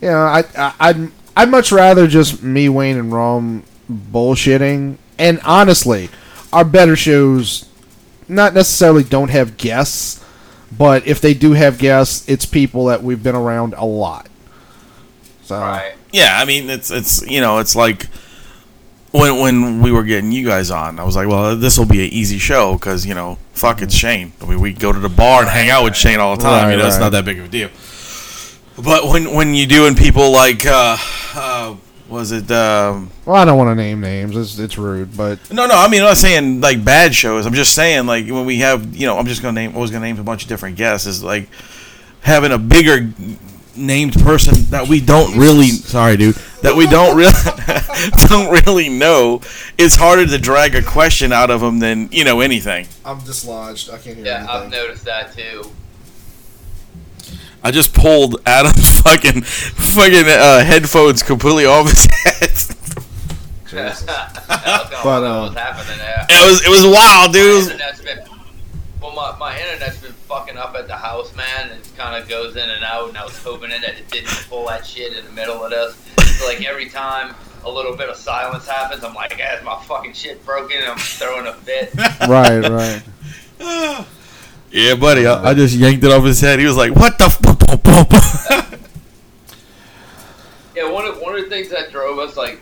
you know, I, I I'd I'd much rather just me, Wayne, and Rum bullshitting. And honestly, our better shows not necessarily don't have guests, but if they do have guests, it's people that we've been around a lot. So Right. Yeah, I mean it's it's you know it's like when when we were getting you guys on, I was like, well, this will be an easy show because you know, fuck, it's Shane. I mean, we go to the bar and hang out with Shane all the time. Right, you know, it's not that big of a deal. But when when you doing people like, uh, uh, was it? Um, Well, I don't want to name names. It's it's rude, but no, no. I mean, I'm not saying like bad shows. I'm just saying like when we have, you know, I'm just gonna name. I was gonna name a bunch of different guests. Is like having a bigger named person that we don't really. Sorry, dude. That we don't really don't really know. It's harder to drag a question out of them than you know anything. I'm dislodged. I can't hear Yeah, I've noticed that too. I just pulled Adam's fucking fucking uh, headphones completely off his head. I was gonna But, know uh, what's happening there. It was it was wild, dude. My internet's been, well, my, my internet's been fucking up at the house, man. It kind of goes in and out, and I was hoping that it didn't pull that shit in the middle of this. So, like, every time a little bit of silence happens, I'm like, "Ah, is my fucking shit broken? And I'm throwing a fit. right, right. yeah, buddy. I, I just yanked it off his head. He was like, "What the?" F-? Yeah, one of, one of the things that drove us, like,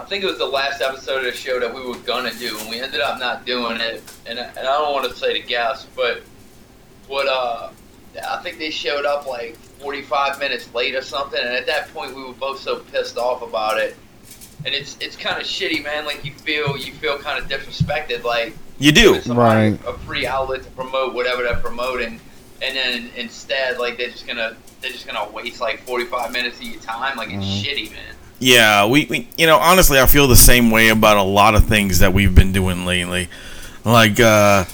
I think it was the last episode of the show that we were gonna do, and we ended up not doing it. And, I- and I don't want to say the guess, but what uh, I think they showed up like 45 minutes late or something, and at that point we were both so pissed off about it. And it's it's kind of shitty, man. Like you feel you feel kind of disrespected, like you do. Right. a free outlet to promote whatever they're promoting, and then instead, like they're just gonna they're just gonna waste like 45 minutes of your time. Like it's Mhm. shitty, man. Yeah, we, we, you know, honestly, I feel the same way about a lot of things that we've been doing lately. Like, uh,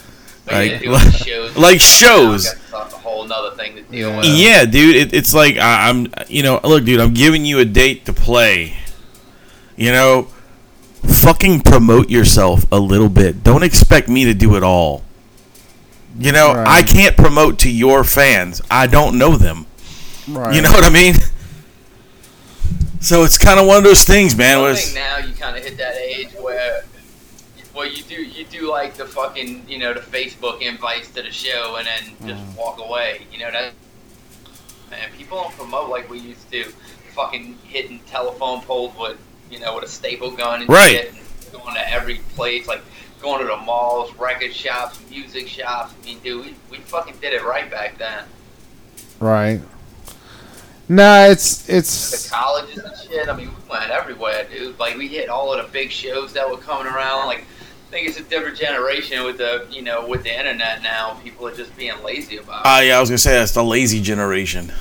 Like, Like- shows, like shows. That's a whole nother thing to deal Yeah. dude, it, it's like I, I'm, you know, look, dude, I'm giving you a date to play. You know, fucking promote yourself a little bit. Don't expect me to do it all. You know, Right. I can't promote to your fans. I don't know them. Right. You know what I mean? So it's kind of one of those things, man. I where think now you kind of hit that age where, well, you do you do like the fucking you know the Facebook invites to the show and then just Mm. walk away. You know that man, people don't promote like we used to, fucking hitting telephone poles with you know with a staple gun and Right. shit, and going to every place like. Going to the malls, record shops, music shops. I mean, dude, we, we fucking did it right back then. Right. Nah, it's it's the colleges and shit. I mean, we went everywhere, dude. Like we hit all of the big shows that were coming around. Like I think it's a different generation with the you know with the internet now. People are just being lazy about it. Ah, yeah, I was gonna say that's the lazy generation.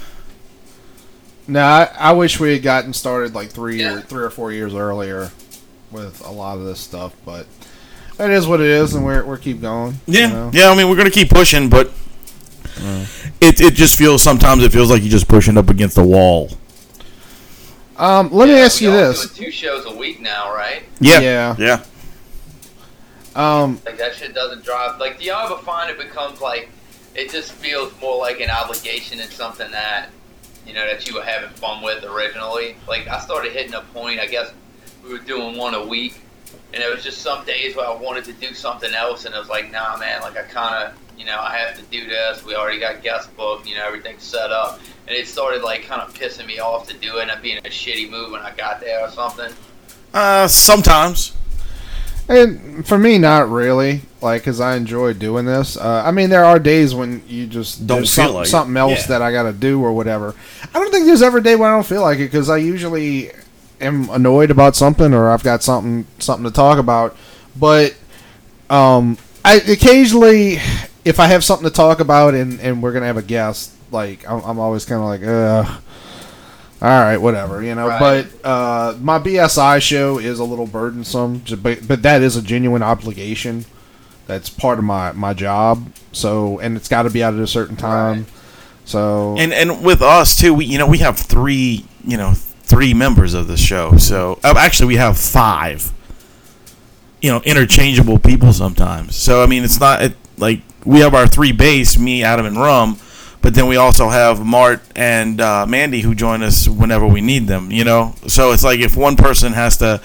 nah. I, I wish we had gotten started like three Yeah. or three or four years earlier with a lot of this stuff, but it is what it is, and we're we're keep going. you Yeah, know? yeah. I mean, we're gonna keep pushing, but it it just feels sometimes it feels like you're just pushing up against the wall. Um, let me ask we you all this. doing two shows a week now, right? Yeah, Yeah. yeah. Um, Like that shit doesn't drive. Like, do y'all ever find it becomes like it just feels more like an obligation and something that you know that you were having fun with originally? Like, I started hitting a point. I guess we were doing one a week, and it was just some days where I wanted to do something else, and it was like, nah, man. Like, I kind of you know I have to do this. We already got guest booked. You know, everything's set up, and it started like kind of pissing me off to do it, and I'd be in a shitty move when I got there or something. Uh, sometimes. And for me, not really. Like, cause I enjoy doing this. Uh, I mean, there are days when you just Don't feel some- like something else Yeah. that I got to do or whatever. I don't think there's ever a day when I don't feel like it because I usually am annoyed about something or I've got something something to talk about. But um, I occasionally, if I have something to talk about and and we're gonna have a guest, like I'm, I'm always kind of like, uh. All right, whatever, you know. Right. But uh, my BSI show is a little burdensome, but but that is a genuine obligation. That's part of my my job. So, and it's got to be out at a certain time. Right. So, And and with us too, we you know we have three you know three members of the show. So uh, actually, we have five. You know, interchangeable people sometimes. So I mean, it's not it, like we have our three base, me, Adam, and Rum. But then we also have Mart and uh, Mandy who join us whenever we need them. You know, so it's like if one person has to,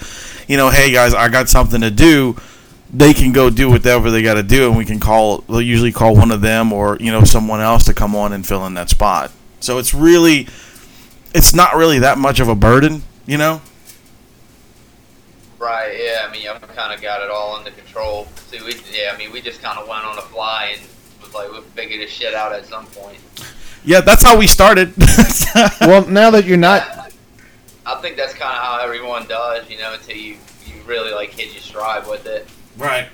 you know, hey guys, I got something to do. They can go do whatever they got to do, and we can call. They'll usually call one of them or you know someone else to come on and fill in that spot. So it's really, it's not really that much of a burden, you know. Right. Yeah. I mean, I've kind of got it all under control. See, we yeah. I mean, we just kind of went on the fly and like, we'll figure this shit out at some point. Yeah, that's how we started. well, now that you're not, I think that's kind of how everyone does, you know, until you you really like hit your stride with it. right.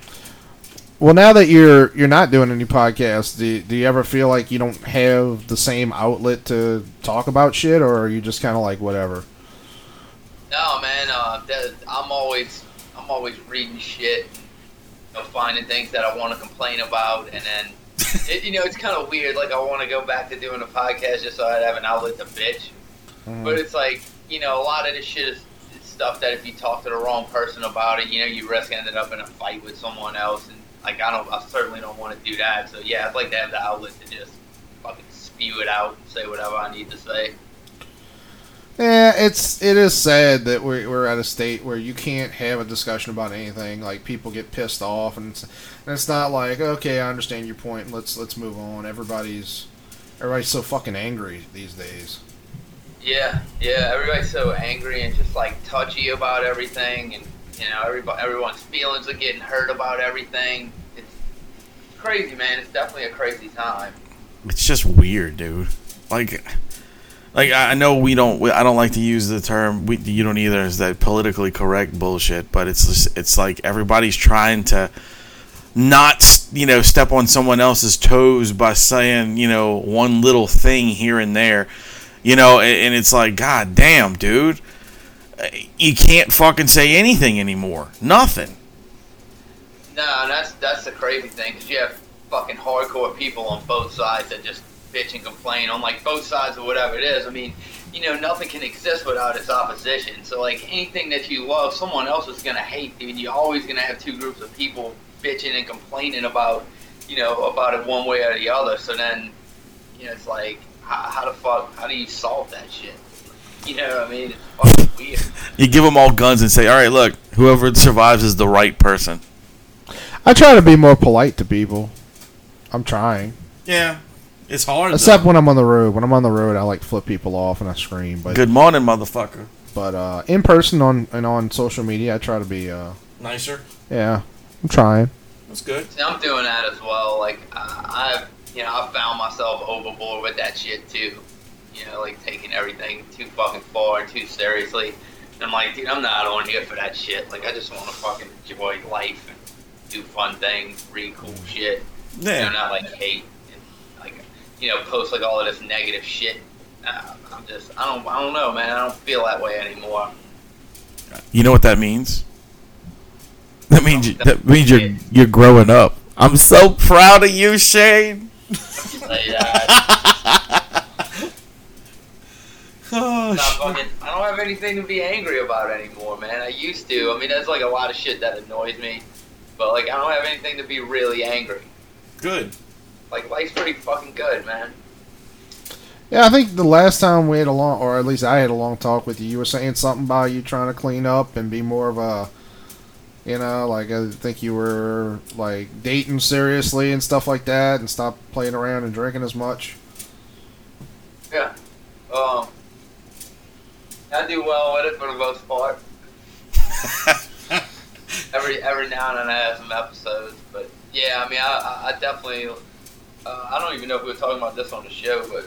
well, now that you're you're not doing any podcasts, do do you ever feel like you don't have the same outlet to talk about shit, or are you just kind of like whatever? No, man. Uh, that, I'm always I'm always reading shit, you know, finding things that I want to complain about, and then it, you know it's kind of weird. Like I want to go back to doing a podcast just so I'd have an outlet to bitch. Mm-hmm. But it's like you know a lot of this shit is is stuff that if you talk to the wrong person about it, you know you risk ending up in a fight with someone else, and like I don't, I certainly don't want to do that. So yeah, I'd like to have the outlet to just fucking spew it out and say whatever I need to say. Yeah, it's it is sad that we're we're at a state where you can't have a discussion about anything. Like people get pissed off, and it's, and it's not like okay, I understand your point. Let's let's move on. Everybody's everybody's so fucking angry these days. Yeah, yeah. Everybody's so angry and just like touchy about everything, and you know, everybody, everyone's feelings are getting hurt about everything. It's crazy, man. It's definitely a crazy time. It's just weird, dude. Like, like I know we don't. I don't like to use the term. We, you don't either. Is that politically correct bullshit? But it's just, it's like everybody's trying to not you know step on someone else's toes by saying you know one little thing here and there. You know, and, and it's like, God damn, dude. You can't fucking say anything anymore. Nothing. No, that's that's the crazy thing because you have fucking hardcore people on both sides that just bitch and complain on like both sides of whatever it is. I mean, you know, nothing can exist without its opposition. So like anything that you love, someone else is gonna hate, dude. You're always gonna have two groups of people bitching and complaining about, you know, about it one way or the other. So then, you know, it's like, how, how the fuck, how do you solve that shit? You know what I mean? It's fucking weird. You give them all guns and say, "All right, look, whoever survives is the right person." I try to be more polite to people. I'm trying, Yeah, it's hard. except when I'm on the road. When I'm on the road, I like flip people off and I scream. But Good morning, motherfucker. but uh, in person on and on social media, I try to be. Uh, Nicer. yeah, I'm trying. That's good. See, I'm doing that as well. Like uh, I've, you know, I found myself overboard with that shit too. You know, like taking everything too fucking far and too seriously. And I'm like, dude, I'm not on here for that shit. Like, I just want to fucking enjoy life and do fun things, read cool shit. You know, Yeah. not like hate and like, you know, post like all of this negative shit. Uh, I'm just, I don't, I don't know, man. I don't feel that way anymore. You know what that means? That means you, that means you're you're growing up. I'm so proud of you, Shane. Uh, Oh, fucking, I don't have anything to be angry about anymore, man. I used to. I mean, there's like a lot of shit that annoys me, but like I don't have anything to be really angry. good. Like life's pretty fucking good, man. Yeah, I think the last time we had a long, or at least I had a long talk with you, you were saying something about you trying to clean up and be more of a, you know, like I think you were like dating seriously and stuff like that, and stop playing around and drinking as much. Yeah. Um, I do well with it for the most part. every every now and then I have some episodes, but yeah, I mean, I, I, I definitely. Uh, I don't even know if we were talking about this on the show, but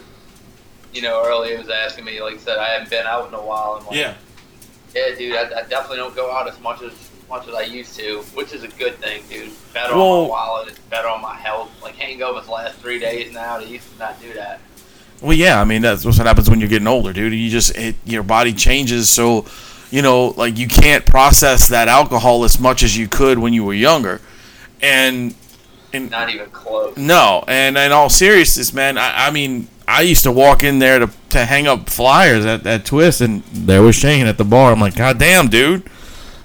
you know, earlier he was asking me, like I said, I haven't been out in a while. I'm like, Yeah. Yeah, dude, I, I definitely don't go out as much as much as I used to, which is a good thing, dude. Better on my wallet, it's better on my health. Like hangovers last three days now. They used to not do that. Well, yeah. I mean, that's what happens when you're getting older, dude. You just it, your body changes, so you know, like you can't process that alcohol as much as you could when you were younger, and and Not even close. No, and in all seriousness, man, I, I mean, I used to walk in there to, to hang up flyers at that twist, and there was Shane at the bar. I'm like, God damn, dude,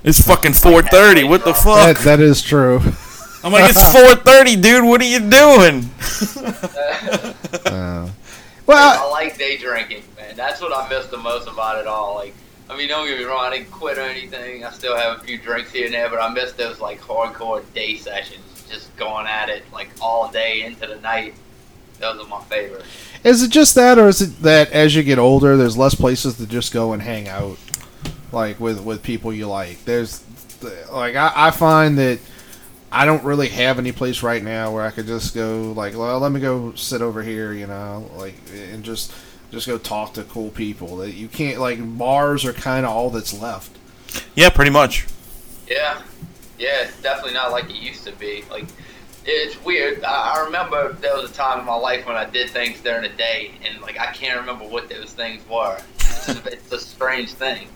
it's fucking 4:30. What the That fuck? that is true. I'm like, it's 4:30, dude. What are you doing? Uh, I like day drinking, man. That's what I miss the most about it all. Like, I mean, don't get me wrong, I didn't quit or anything. I still have a few drinks here and there, but I miss those like hardcore day sessions, just going at it like all day into the night. Those are my favorite. is it just that, or is it that as you get older, there's less places to just go and hang out, like with with people you like? There's like I, I find that I don't really have any place right now where I could just go like, well, let me go sit over here, you know, like and just just go talk to cool people. That you can't like bars are kind of all that's left. Yeah, pretty much. Yeah, yeah, it's definitely not like it used to be. Like, it's weird. I, I remember there was a time in my life when I did things during the day, and like I can't remember what those things were. It's, it's a strange thing.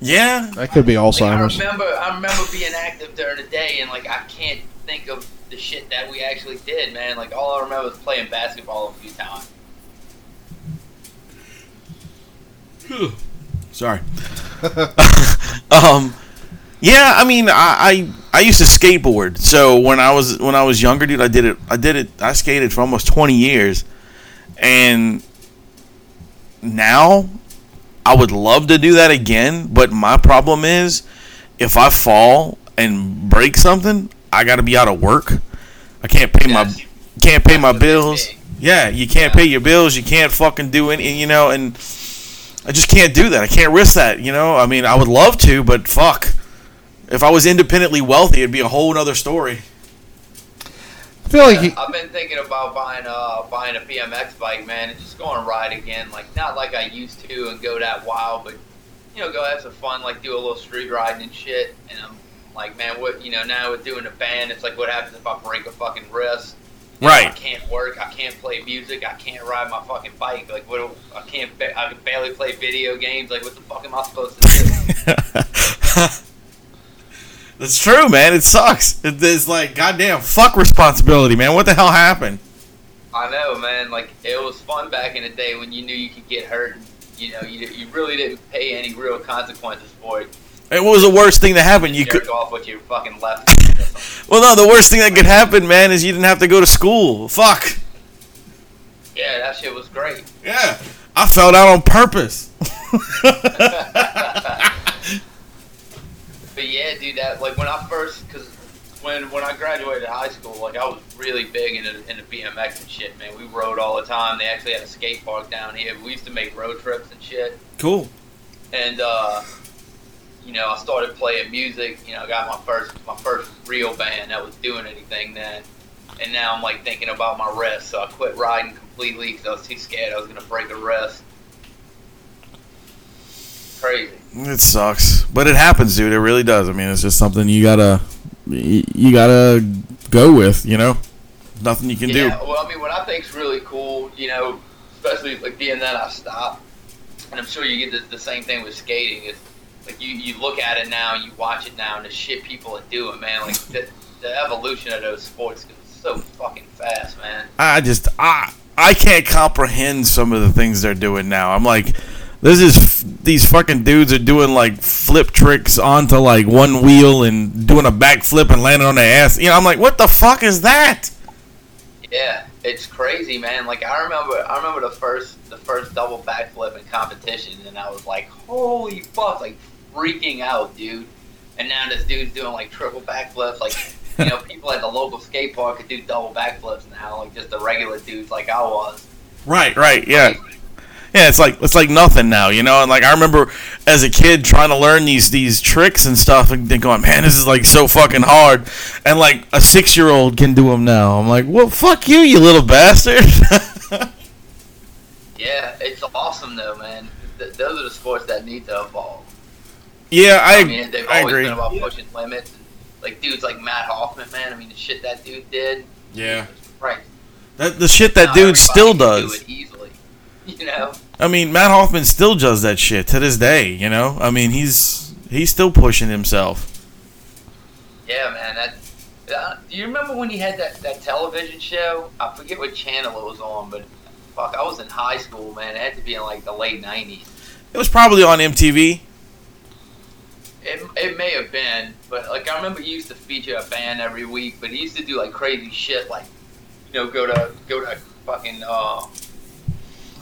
Yeah, That could be Like, I Alzheimer's. remember, I remember being active during the day, and like I can't think of the shit that we actually did, man. Like all I remember was playing basketball a few times. Sorry. um, yeah, I mean, I, I I used to skateboard. So when I was when I was younger, dude, I did it. I did it. I skated for almost twenty years, and now I would love to do that again. But my problem is, if I fall and break something, I got to be out of work. I can't pay my can't pay my bills. Yeah, you can't pay your bills. You can't fucking do any, you know, and I just can't do that. I can't risk that, you know. I mean, I would love to, but fuck. If I was independently wealthy, it'd be a whole other story. I feel like he, I've been thinking about buying uh buying a BMX bike, man, and just go and ride again. Like not like I used to and go that wild, but you know, go have some fun, like do a little street riding and shit. And I'm like, man, what you know now with doing a band, it's like what happens if I break a fucking wrist? You know, I Right. can't work. I can't play music. I can't ride my fucking bike. Like what? I can't. ba- I can barely play video games. Like what the fuck am I supposed to do? That's true, man. It sucks. It- It's like, goddamn, fuck responsibility, man. What the hell happened? I know, man. Like it was fun back in the day when you knew you could get hurt. And, you know, you, you really didn't pay any real consequences for it. And what was the worst thing that happened? You jerk could. off with your fucking left. hand or something. Well, no, the worst thing that could happen, man, is you didn't have to go to school. Fuck. yeah, that shit was great. Yeah. I fell down on purpose. But yeah, dude, that like when I first, cause when when I graduated high school, like I was really big into into BMX and shit, man. We rode all the time. They actually had a skate park down here. We used to make road trips and shit. cool. And uh, you know, I started playing music. You know, I got my first my first real band that was doing anything then. And now I'm like thinking about my wrist, so I quit riding completely because I was too scared I was gonna break a wrist. Crazy. It sucks, but it happens, dude. It really does. I mean, it's just something you gotta, you gotta go with. You know, nothing you can do. Yeah, well, I mean, what I think's really cool, you know, especially like being that I stopped, and I'm sure you get the, the same thing with skating. Is like you you look at it now, you watch it now, and the shit people are doing, man. Like the, the evolution of those sports is so fucking fast, man. I just, I, I can't comprehend some of the things they're doing now. I'm like, this is these fucking dudes are doing like flip tricks onto like one wheel and doing a backflip and landing on their ass. You know, I'm like, what the fuck is that? Yeah, it's crazy, man. Like I remember, I remember the first the first double backflip in competition, and I was like, holy fuck, like freaking out, dude. And now this dude's doing like triple backflips, like. You know, people at the local skate park could do double backflips now, like just the regular dudes like I was. Right, right, yeah. Yeah, it's like it's like nothing now, you know. And like I remember as a kid trying to learn these these tricks and stuff, and then going, "Man, this is like so fucking hard." And like a six year old can do them now. I'm like, "Well, fuck you, you little bastard." Yeah, it's awesome though, man. Th- those are the sports that need to evolve. yeah, I I mean, they've I always agree. been about pushing limits. And, like dudes like Mat Hoffman, man. I mean, the shit that dude did. Yeah, Right. that the shit that Now dude still do does. it easily. You know. I mean, Mat Hoffman still does that shit to this day. You know, I mean, he's he's still pushing himself. Yeah, man. That. Uh, do you remember when he had that, that television show? I forget what channel it was on, but fuck, I was in high school, man. It had to be in like the late '90s. It was probably on MTV. It, it may have been, but like I remember he used to feature a band every week, but he used to do like crazy shit, like you know, go to go to fucking uh,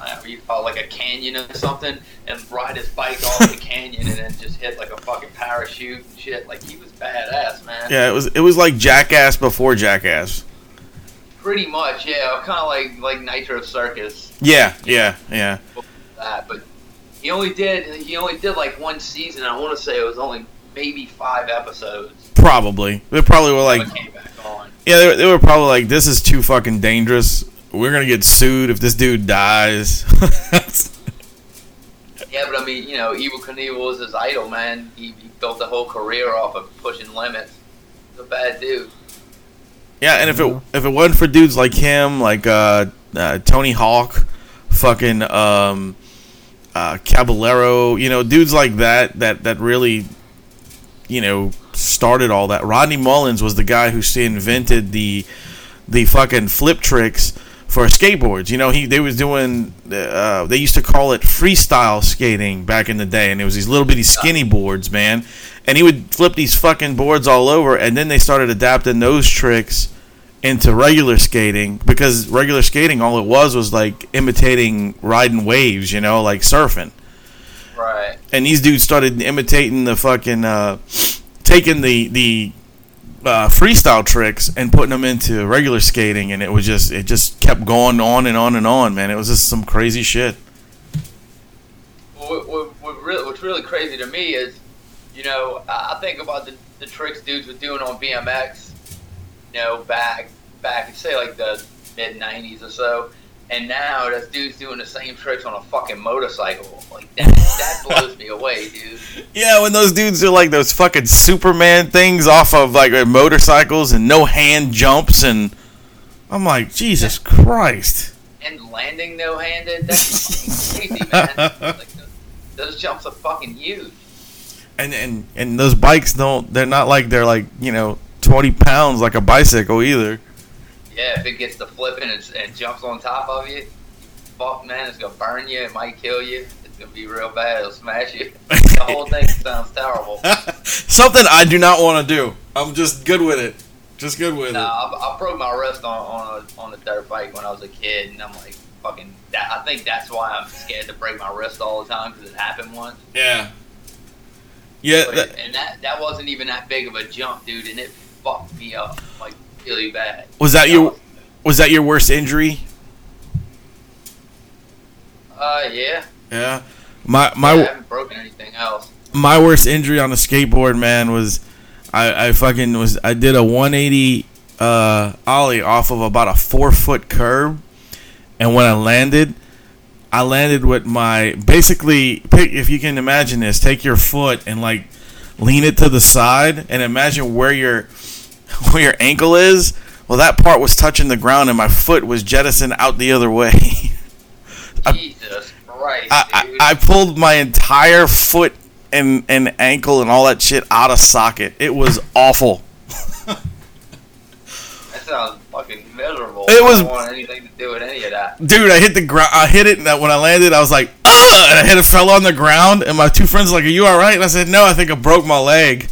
Don't you call it like a canyon or something, and ride his bike off the canyon, and then just hit like a fucking parachute and shit. Like he was badass, man. Yeah, it was it was like Jackass before Jackass. Pretty much, yeah. Kind of like like Nitro Circus, Yeah, yeah, yeah. that, but he only did he only did like one season. I want to say it was only maybe five episodes. Probably. They probably were like, Never came back on. yeah, they, were- they were probably like, this is too fucking dangerous. We're gonna get sued if this dude dies. Yeah, but I mean, you know, Evel Knievel was his idol, man. He, he built a whole career off of pushing limits. He's a bad dude. yeah, and if it if it wasn't for dudes like him, like uh, uh, Tony Hawk, fucking um, uh, Caballero, you know, dudes like that that that really, you know, started all that. Rodney Mullins was the guy who invented the the fucking flip tricks for skateboards. You know, he they was doing uh, they used to call it freestyle skating back in the day, and it was these little bitty skinny boards, man. And he would flip these fucking boards all over, and then they started adapting those tricks into regular skating because regular skating all it was was like imitating riding waves, you know, like surfing Right. and these dudes started imitating the fucking uh, taking the the uh, freestyle tricks and putting them into regular skating, and it was just it just kept going on and on and on, man. It was just some crazy shit. What, what, what really, what's really crazy to me is, you know, I think about the, the tricks dudes were doing on BMX, you know, back, back, say like the mid 90s or so. And now this dude's doing the same tricks on a fucking motorcycle. Like, that, that blows me away, dude. Yeah, when those dudes do like those fucking Superman things off of like uh, motorcycles and no hand jumps, and I'm like, Jesus Christ. And landing no handed, that's crazy, man. Like, those, those jumps are fucking huge. And and and those bikes don't. They're not like they're like you know 20 pounds like a bicycle either. Yeah, if it gets to flipping and, and jumps on top of you, fuck man, it's gonna burn you. It might kill you. It's gonna be real bad. It'll smash you. The whole thing sounds terrible. Something I do not want to do. I'm just good with it. Just good with it. Nah, I, I broke my wrist on on a, on a dirt bike when I was a kid, and I'm like, fucking. That, I think that's why I'm scared to break my wrist all the time because it happened once. Yeah. Yeah. But- that- and that that wasn't even that big of a jump, dude, and it fucked me up like really bad. was that your was that your worst injury? Uh, yeah. Yeah. My my I haven't broken anything else. my worst injury on a skateboard, man, was I, I fucking was I did a 180 uh, ollie off of about a four foot curb, and when I landed, I landed with my basically pick if you can imagine this, take your foot and like lean it to the side and imagine where your where your ankle is. Well, that part was touching the ground, and my foot was jettisoned out the other way. I- Jesus Christ, I, dude. I, I pulled my entire foot and, and ankle and all that shit out of socket. It was awful. That sounds fucking miserable. It was- I don't want anything to do with any of that. Dude, I hit the ground. I hit it, and that- when I landed, I was like, Ugh! and I hit it, fell on the ground. And my two friends were like, "Are you all right?" And I said, "No, I think I broke my leg."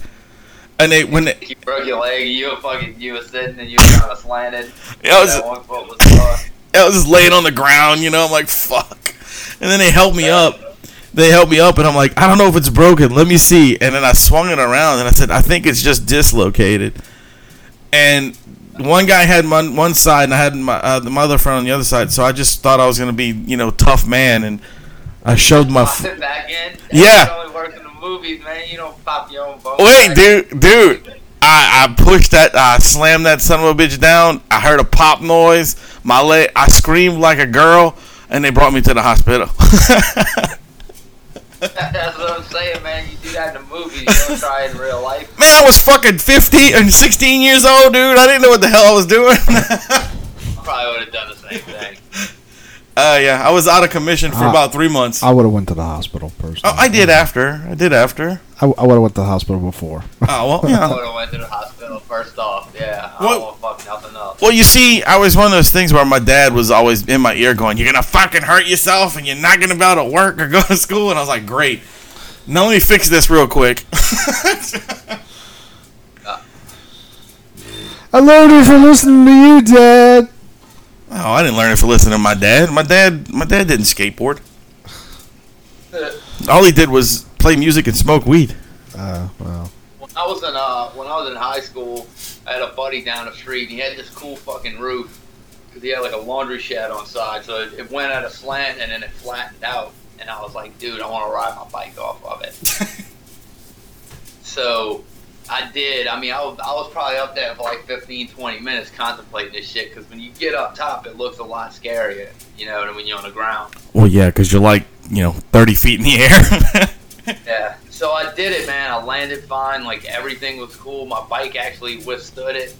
And they when they, You broke your leg. You were fucking. You were sitting and you were kind of slanted. I was that one foot was fucked. I was just laying on the ground, you know. I'm like, "Fuck!" And then they helped me up. They helped me up, and I'm like, "I don't know if it's broken. Let me see." And then I swung it around, and I said, "I think it's just dislocated." And one guy had my one side, and I had my uh, my other friend on the other side. So I just thought I was gonna be, you know, tough man, and I showed my. F- back in. Yeah. That only works in the movies, man. You don't pop your own bone. Wait, back. dude, dude. I, I pushed that, I slammed that son of a bitch down. I heard a pop noise. My leg, I screamed like a girl, and they brought me to the hospital. That's what I'm saying, man. You do that in the movies. You don't try it in real life. Man, I was fucking 15 and 16 years old, dude. I didn't know what the hell I was doing. I probably would have done the same thing. Uh, yeah, I was out of commission for Ah. about three months. I would have went to the hospital personally. Oh, I did after. I did after. I, I would have went to the hospital before. Oh well, I yeah. would have went to the hospital first off. Yeah, I What- don't want to fuck nothing up. Well, you see, I was one of those things where my dad was always in my ear going, "You're gonna fucking hurt yourself, and you're not gonna be able to work or go to school." And I was like, "Great." Now let me fix this real quick. I learned it from listening to you, Dad. Oh, I didn't learn it for listening to my dad. My dad, my dad didn't skateboard. All he did was play music and smoke weed. Uh, wow. When I was in uh, when I was in high school, I had a buddy down the street. And he had this cool fucking roof because he had like a laundry shed on side, so it, it went at a slant and then it flattened out. And I was like, dude, I want to ride my bike off of it. so I did. I mean, I was, I was probably up there for like 15, 20 minutes contemplating this shit because when you get up top, it looks a lot scarier, you know, than when you're on the ground. Well, yeah, because you're like you know 30 feet in the air. Yeah. So I did it, man. I landed fine. Like everything was cool. My bike actually withstood it.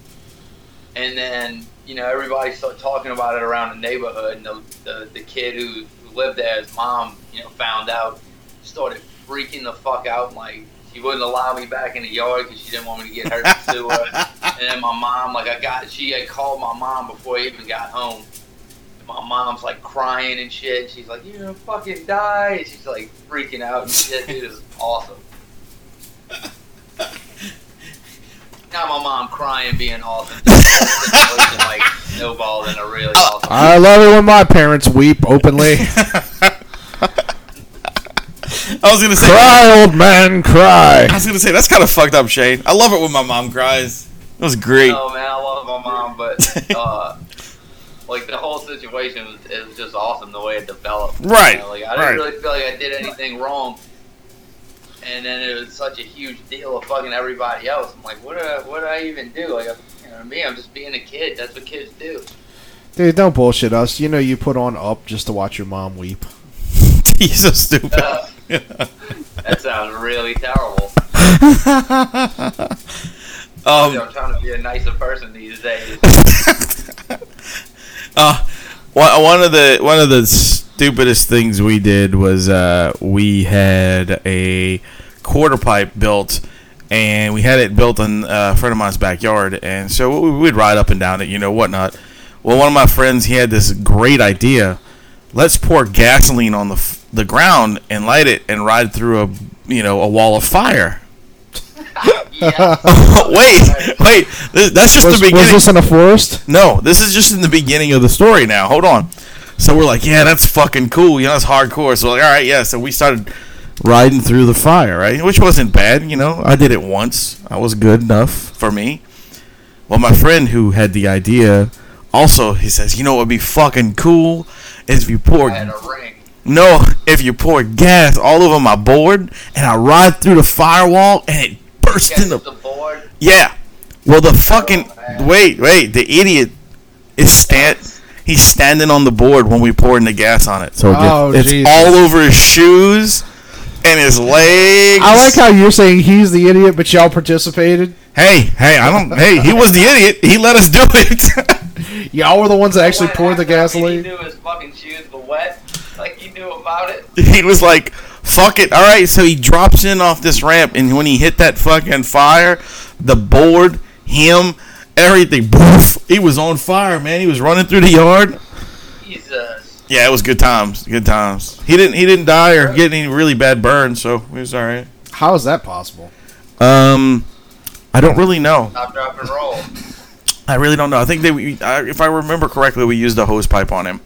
And then, you know, everybody started talking about it around the neighborhood. And the, the, the kid who, who lived there, his mom, you know, found out, started freaking the fuck out. Like, she wouldn't allow me back in the yard because she didn't want me to get hurt in the sewer. and then my mom, like, I got, she had called my mom before I even got home. And my mom's like crying and shit. She's like, "You're gonna fucking die!" And she's like freaking out and shit. Dude, it was awesome. Now my mom crying, being awesome. Situation, like snowballed in a really awesome. I love it when my parents weep openly. I was gonna say. cry, old man, cry. I was gonna say that's kind of fucked up, Shane. I love it when my mom cries. It was great. Oh man, I love my mom, but uh, like the whole situation was, it was just awesome the way it developed. you Right, know, Like I didn't right. really feel like I did anything wrong. And then it was such a huge deal of fucking everybody else. I'm like, what did I, what did I even do? Like, you know, me, I'm just being a kid. That's what kids do. Dude, don't bullshit us. You know you put on up just to watch your mom weep. He's so stupid. Uh, that sounds really terrible. um, I'm trying to be a nicer person these days. uh, one of the one of the stupidest things we did was uh, we had a quarter pipe built, and we had it built in uh, a friend of mine's backyard, and so we- we'd ride up and down it, you know, whatnot. Well, one of my friends he had this great idea. Let's pour gasoline on the f- the ground and light it and ride through a you know a wall of fire. wait, wait, th- that's just Was, the was beginning. this in a forest? No, this is just in the beginning of the story now. Hold on. So we're like, yeah, that's fucking cool. You know, it's hardcore. So we're like, all right, yeah. So we started riding through the fire, right? Which wasn't bad. You know, I did it once. I was good enough for me. Well, my friend who had the idea also, he says, you know what would be fucking cool is if you pour I had a ring. no, if you pour gas all over my board and I ride through the firewall and it bursts Catch in the the board. yeah. Well, the fucking oh, man. wait, wait. The idiot is stand. He's standing on the board when we pouring the gas on it, so it Oh, it's Jesus. all over his shoes and his legs. I like how you're saying he's the idiot, but y'all participated. Hey, hey, I don't. Hey, he was the idiot. He let us do it. Y'all were the ones that actually What poured the happened? I mean, gasoline. He knew his fucking shoes were wet. Like he knew about it. he was like, "Fuck it." All right, so he drops in off this ramp, and when he hit that fucking fire, the board, him, everything, poof, he was on fire, man. He was running through the yard. Jesus. Yeah, it was good times. Good times. He didn't. He didn't die or get any really bad burns, so he was all right. How is that possible? Um, I don't really know. Stop, drop, and roll. I really don't know. I think they, we- I- if I remember correctly, we used a hose pipe on him.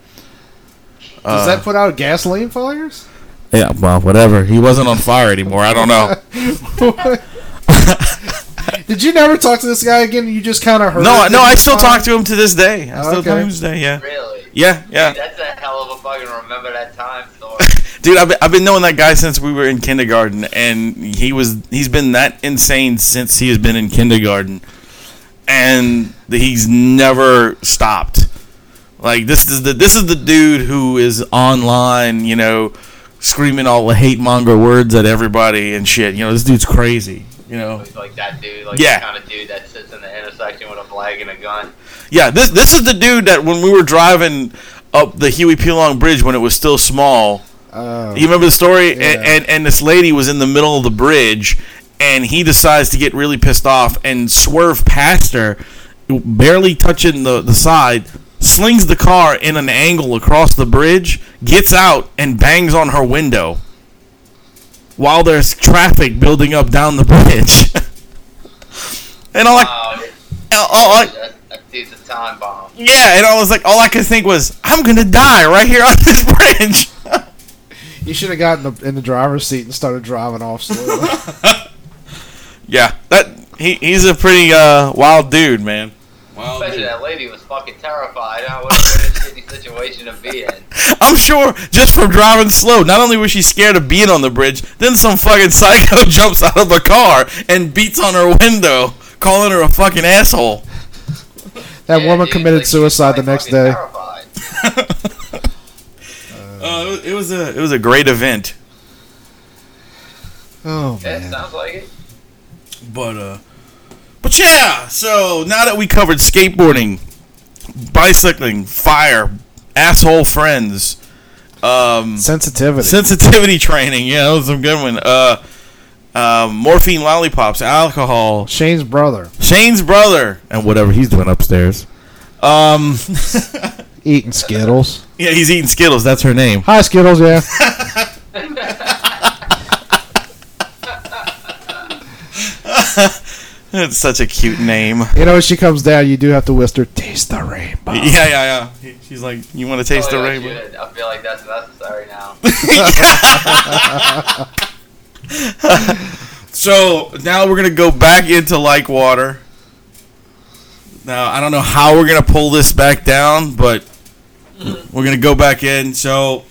Does Uh, that put out gasoline fires? Yeah, well, whatever. He wasn't on fire anymore. I don't know. Did you never talk to this guy again? You just kind of heard. no, no. I still phone? talk to him to this day. I still Okay. talk to him to this day. Yeah, Really? yeah, yeah. Dude, that's a hell of a fucking remember that time story. Dude, I've been, I've been knowing that guy since we were in kindergarten, and he was he's been that insane since he has been in kindergarten, and he's never stopped. Like this is the this is the dude who is online, you know, screaming all the hate monger words at everybody and shit. You know, this dude's crazy. You know, like that dude, like Yeah. the kind of dude that sits in the intersection with a flag and a gun. yeah. This this is the dude that when we were driving up the Huey P. Long Bridge when it was still small. Oh. You remember the story? Yeah. And, and and this lady was in the middle of the bridge, and he decides to get really pissed off and swerve past her, barely touching the the side. Slings the car in an angle across the bridge, gets out and bangs on her window. While there's traffic building up down the bridge, and I'm like, Wow, all- all I- that, that a time bomb. yeah, and I was like, all I could think was, I'm gonna die right here on this bridge. You should have gotten in the driver's seat and started driving off slowly. Yeah, that he, he's a pretty uh, wild dude, man. Well, Especially dude. that lady was fucking terrified. I what a, what a shitty situation to be in. I'm sure just from driving slow, not only was she scared of being on the bridge, then some fucking psycho jumps out of a car and beats on her window, calling her a fucking asshole. That Yeah, woman dude, committed like, suicide the next day. Terrified. Uh, it was a it was a great event, Oh Yeah, man. sounds like it. But uh, but yeah. So now that we covered skateboarding, bicycling, fire, asshole friends, um, Sensitivity. sensitivity training, yeah, that was a good one. Uh, um, morphine lollipops, alcohol, Shane's brother Shane's brother, and whatever he's doing upstairs. Um, eating Skittles. yeah, he's eating Skittles. That's her name. Hi Skittles, yeah. It's such a cute name. You know when she comes down, you do have to whisper, "Taste the rainbow." Yeah, yeah, yeah. She's like, "You want to taste the Oh, yeah, rainbow?" shit. I feel like that's necessary now. So now we're gonna go back into like water. Now I don't know how we're gonna pull this back down, but we're gonna go back in. So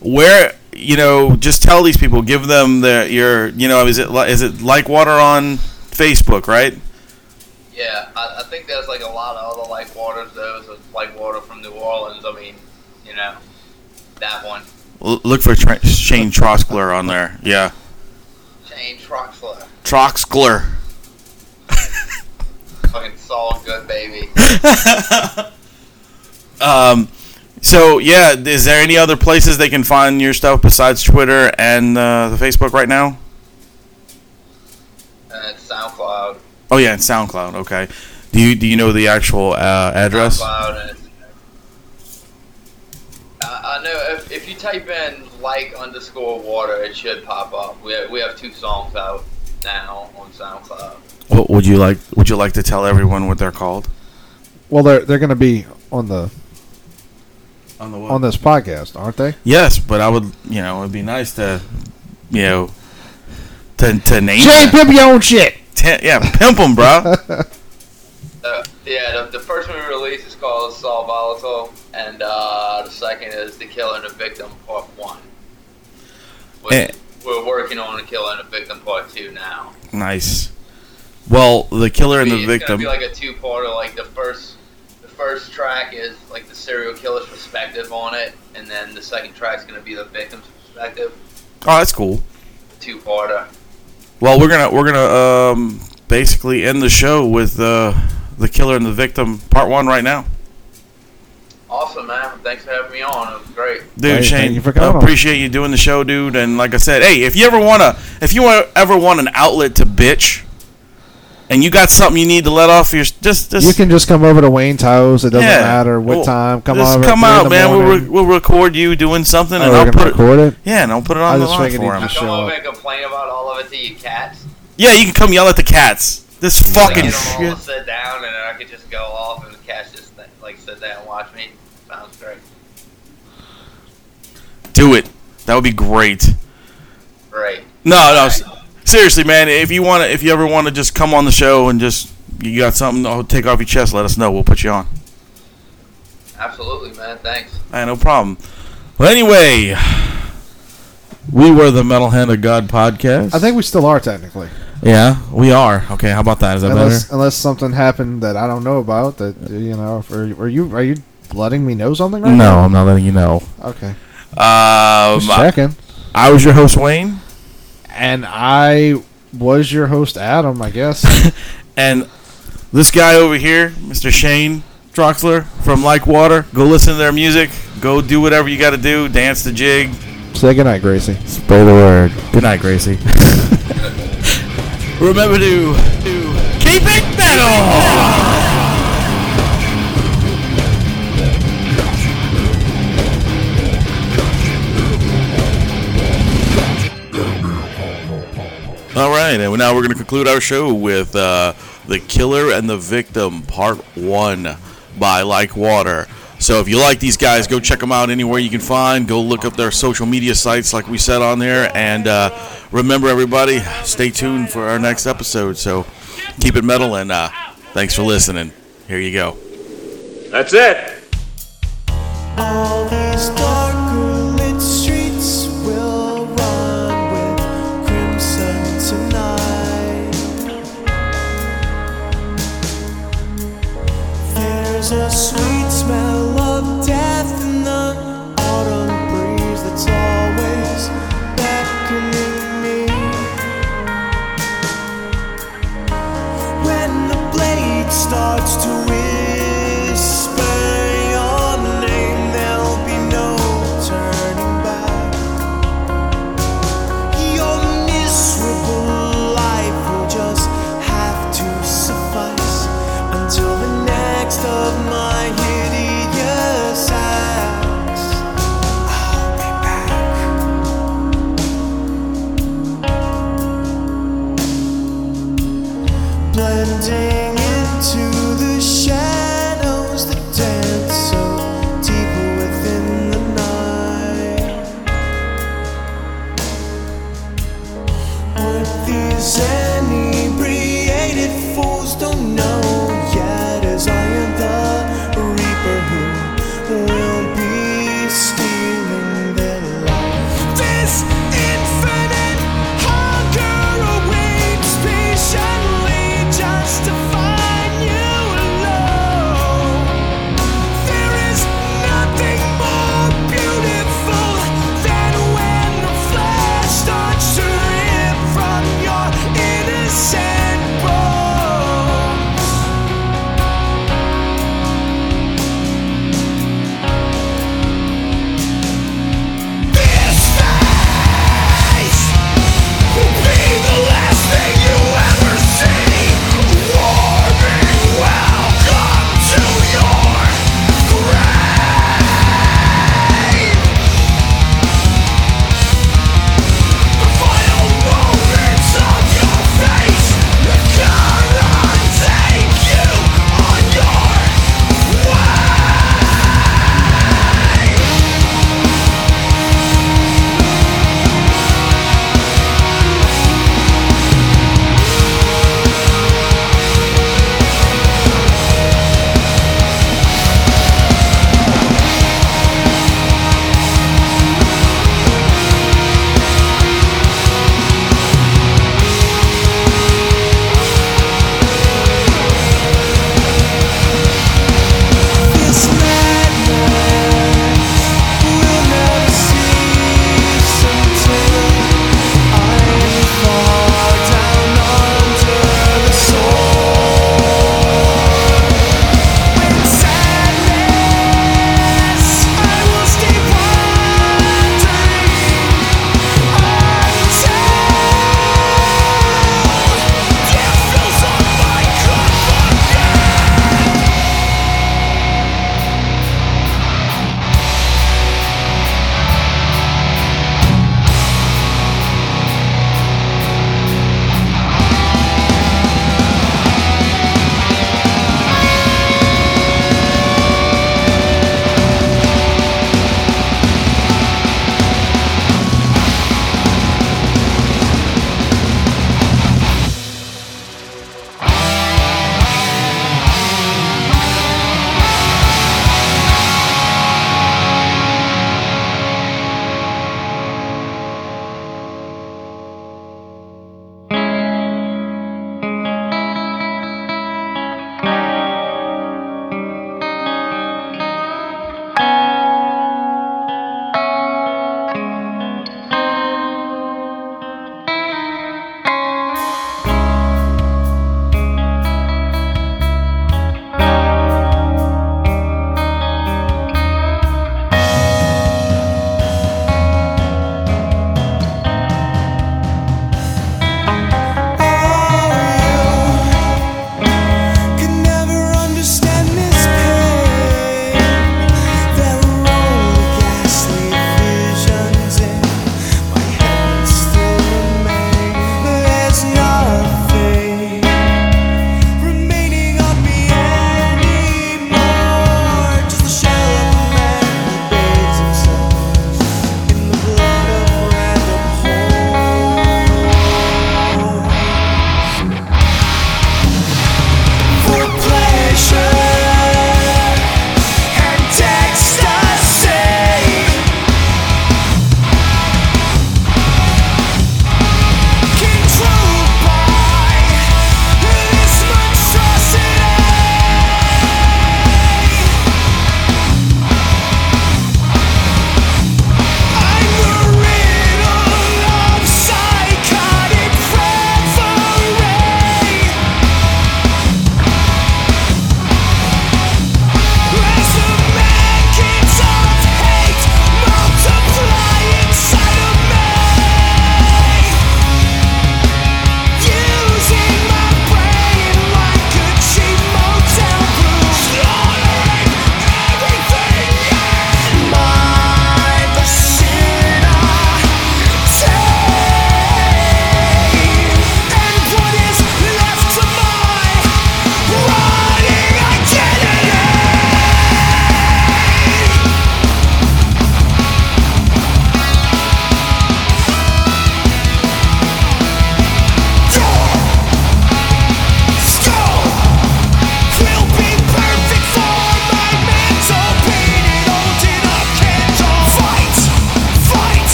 where you know, just tell these people, give them the your you know, is it is it like water on Facebook, right? Yeah, I, I think there's like a lot of other like waters. Those like water from New Orleans. I mean, you know, that one. L- look for Tra- Shane Troxler on there. Yeah, Shane Troxler. Troxler. Fucking Saul Good baby. Um, so yeah, is there any other places they can find your stuff besides Twitter and uh, the Facebook right now? And it's SoundCloud. Oh yeah, and SoundCloud. Okay. Do you do you know the actual uh, address? SoundCloud I, I know if, if you type in like underscore water, it should pop up. We have, we have two songs out now on SoundCloud. What would you like? Would you like to tell everyone what they're called? Well, they're they're going to be on the On the on this podcast, aren't they? Yes, but I would. You know, it'd be nice to, you know, to to name. Shane, them. pimp your own shit. Ten- yeah, pimp them, bro. Uh, yeah, the, the first one we released is called Saul Volatile, and uh, the second is The Killer and the Victim Part 1. Which Eh. We're working on The Killer and the Victim Part 2 now. nice. Well, the killer and the it's victim. gonna be like a two-parter. Like the first, the first track is like the serial killer's perspective on it, and then the second track's gonna be the victim's perspective. oh, that's cool. Two-parter. Well, we're gonna we're gonna um, basically end the show with uh, the killer and the victim part one right now. Awesome, man. Thanks for having me on. It was great. Dude, Hey, Shane, thank you for I coming on. appreciate you doing the show, dude. And like I said, hey, if you ever wanna, if you ever want an outlet to bitch, and you got something you need to let off your, just just You can just come over to Wayne's house. It doesn't Yeah. matter what Well, time. Come just over. come at three in out, man. We'll, re- we'll record you doing something, Oh, and we're I'll put it. record it. Yeah, and I'll put it I on the was line for him. just- Come show over up. and complain about all of it to your cats. Yeah, you can come yell at the cats. This fucking Like, get them shit. sit down, and I could just go off, and the cats just like sit there and watch me. Sounds great. Do it. That would be great. Great. No, no. S- Seriously, man. If you want to, if you ever want to just come on the show and just you got something to take off your chest, let us know. We'll put you on. Absolutely, man. Thanks. Hey, no problem. Well, anyway, we were the Metal Hand of God podcast. I think we still are technically, Yeah, we are. Okay, how about that? Is that unless better? unless something happened that I don't know about. That you know, are, are you are you letting me know something right No, now? I'm not letting you know. Okay. Um, Just checking. I was your host, Wayne, And I was your host, Adam. I guess. and this guy over here, Mr. Shane Troxler from Like Water. Go listen to their music. Go do whatever you got to do. Dance the jig. Say goodnight, Gracie. Spread the word. Good night, Gracie. Remember to, to keep it metal. All right, and now we're going to conclude our show with uh, The Killer and the Victim, Part 1 by Like Water. So if you like these guys, go check them out anywhere you can find. Go look up their social media sites, like we said on there. And uh, remember, everybody, stay tuned for our next episode. So keep it metal and uh, Thanks for listening. Here you go. That's it. There's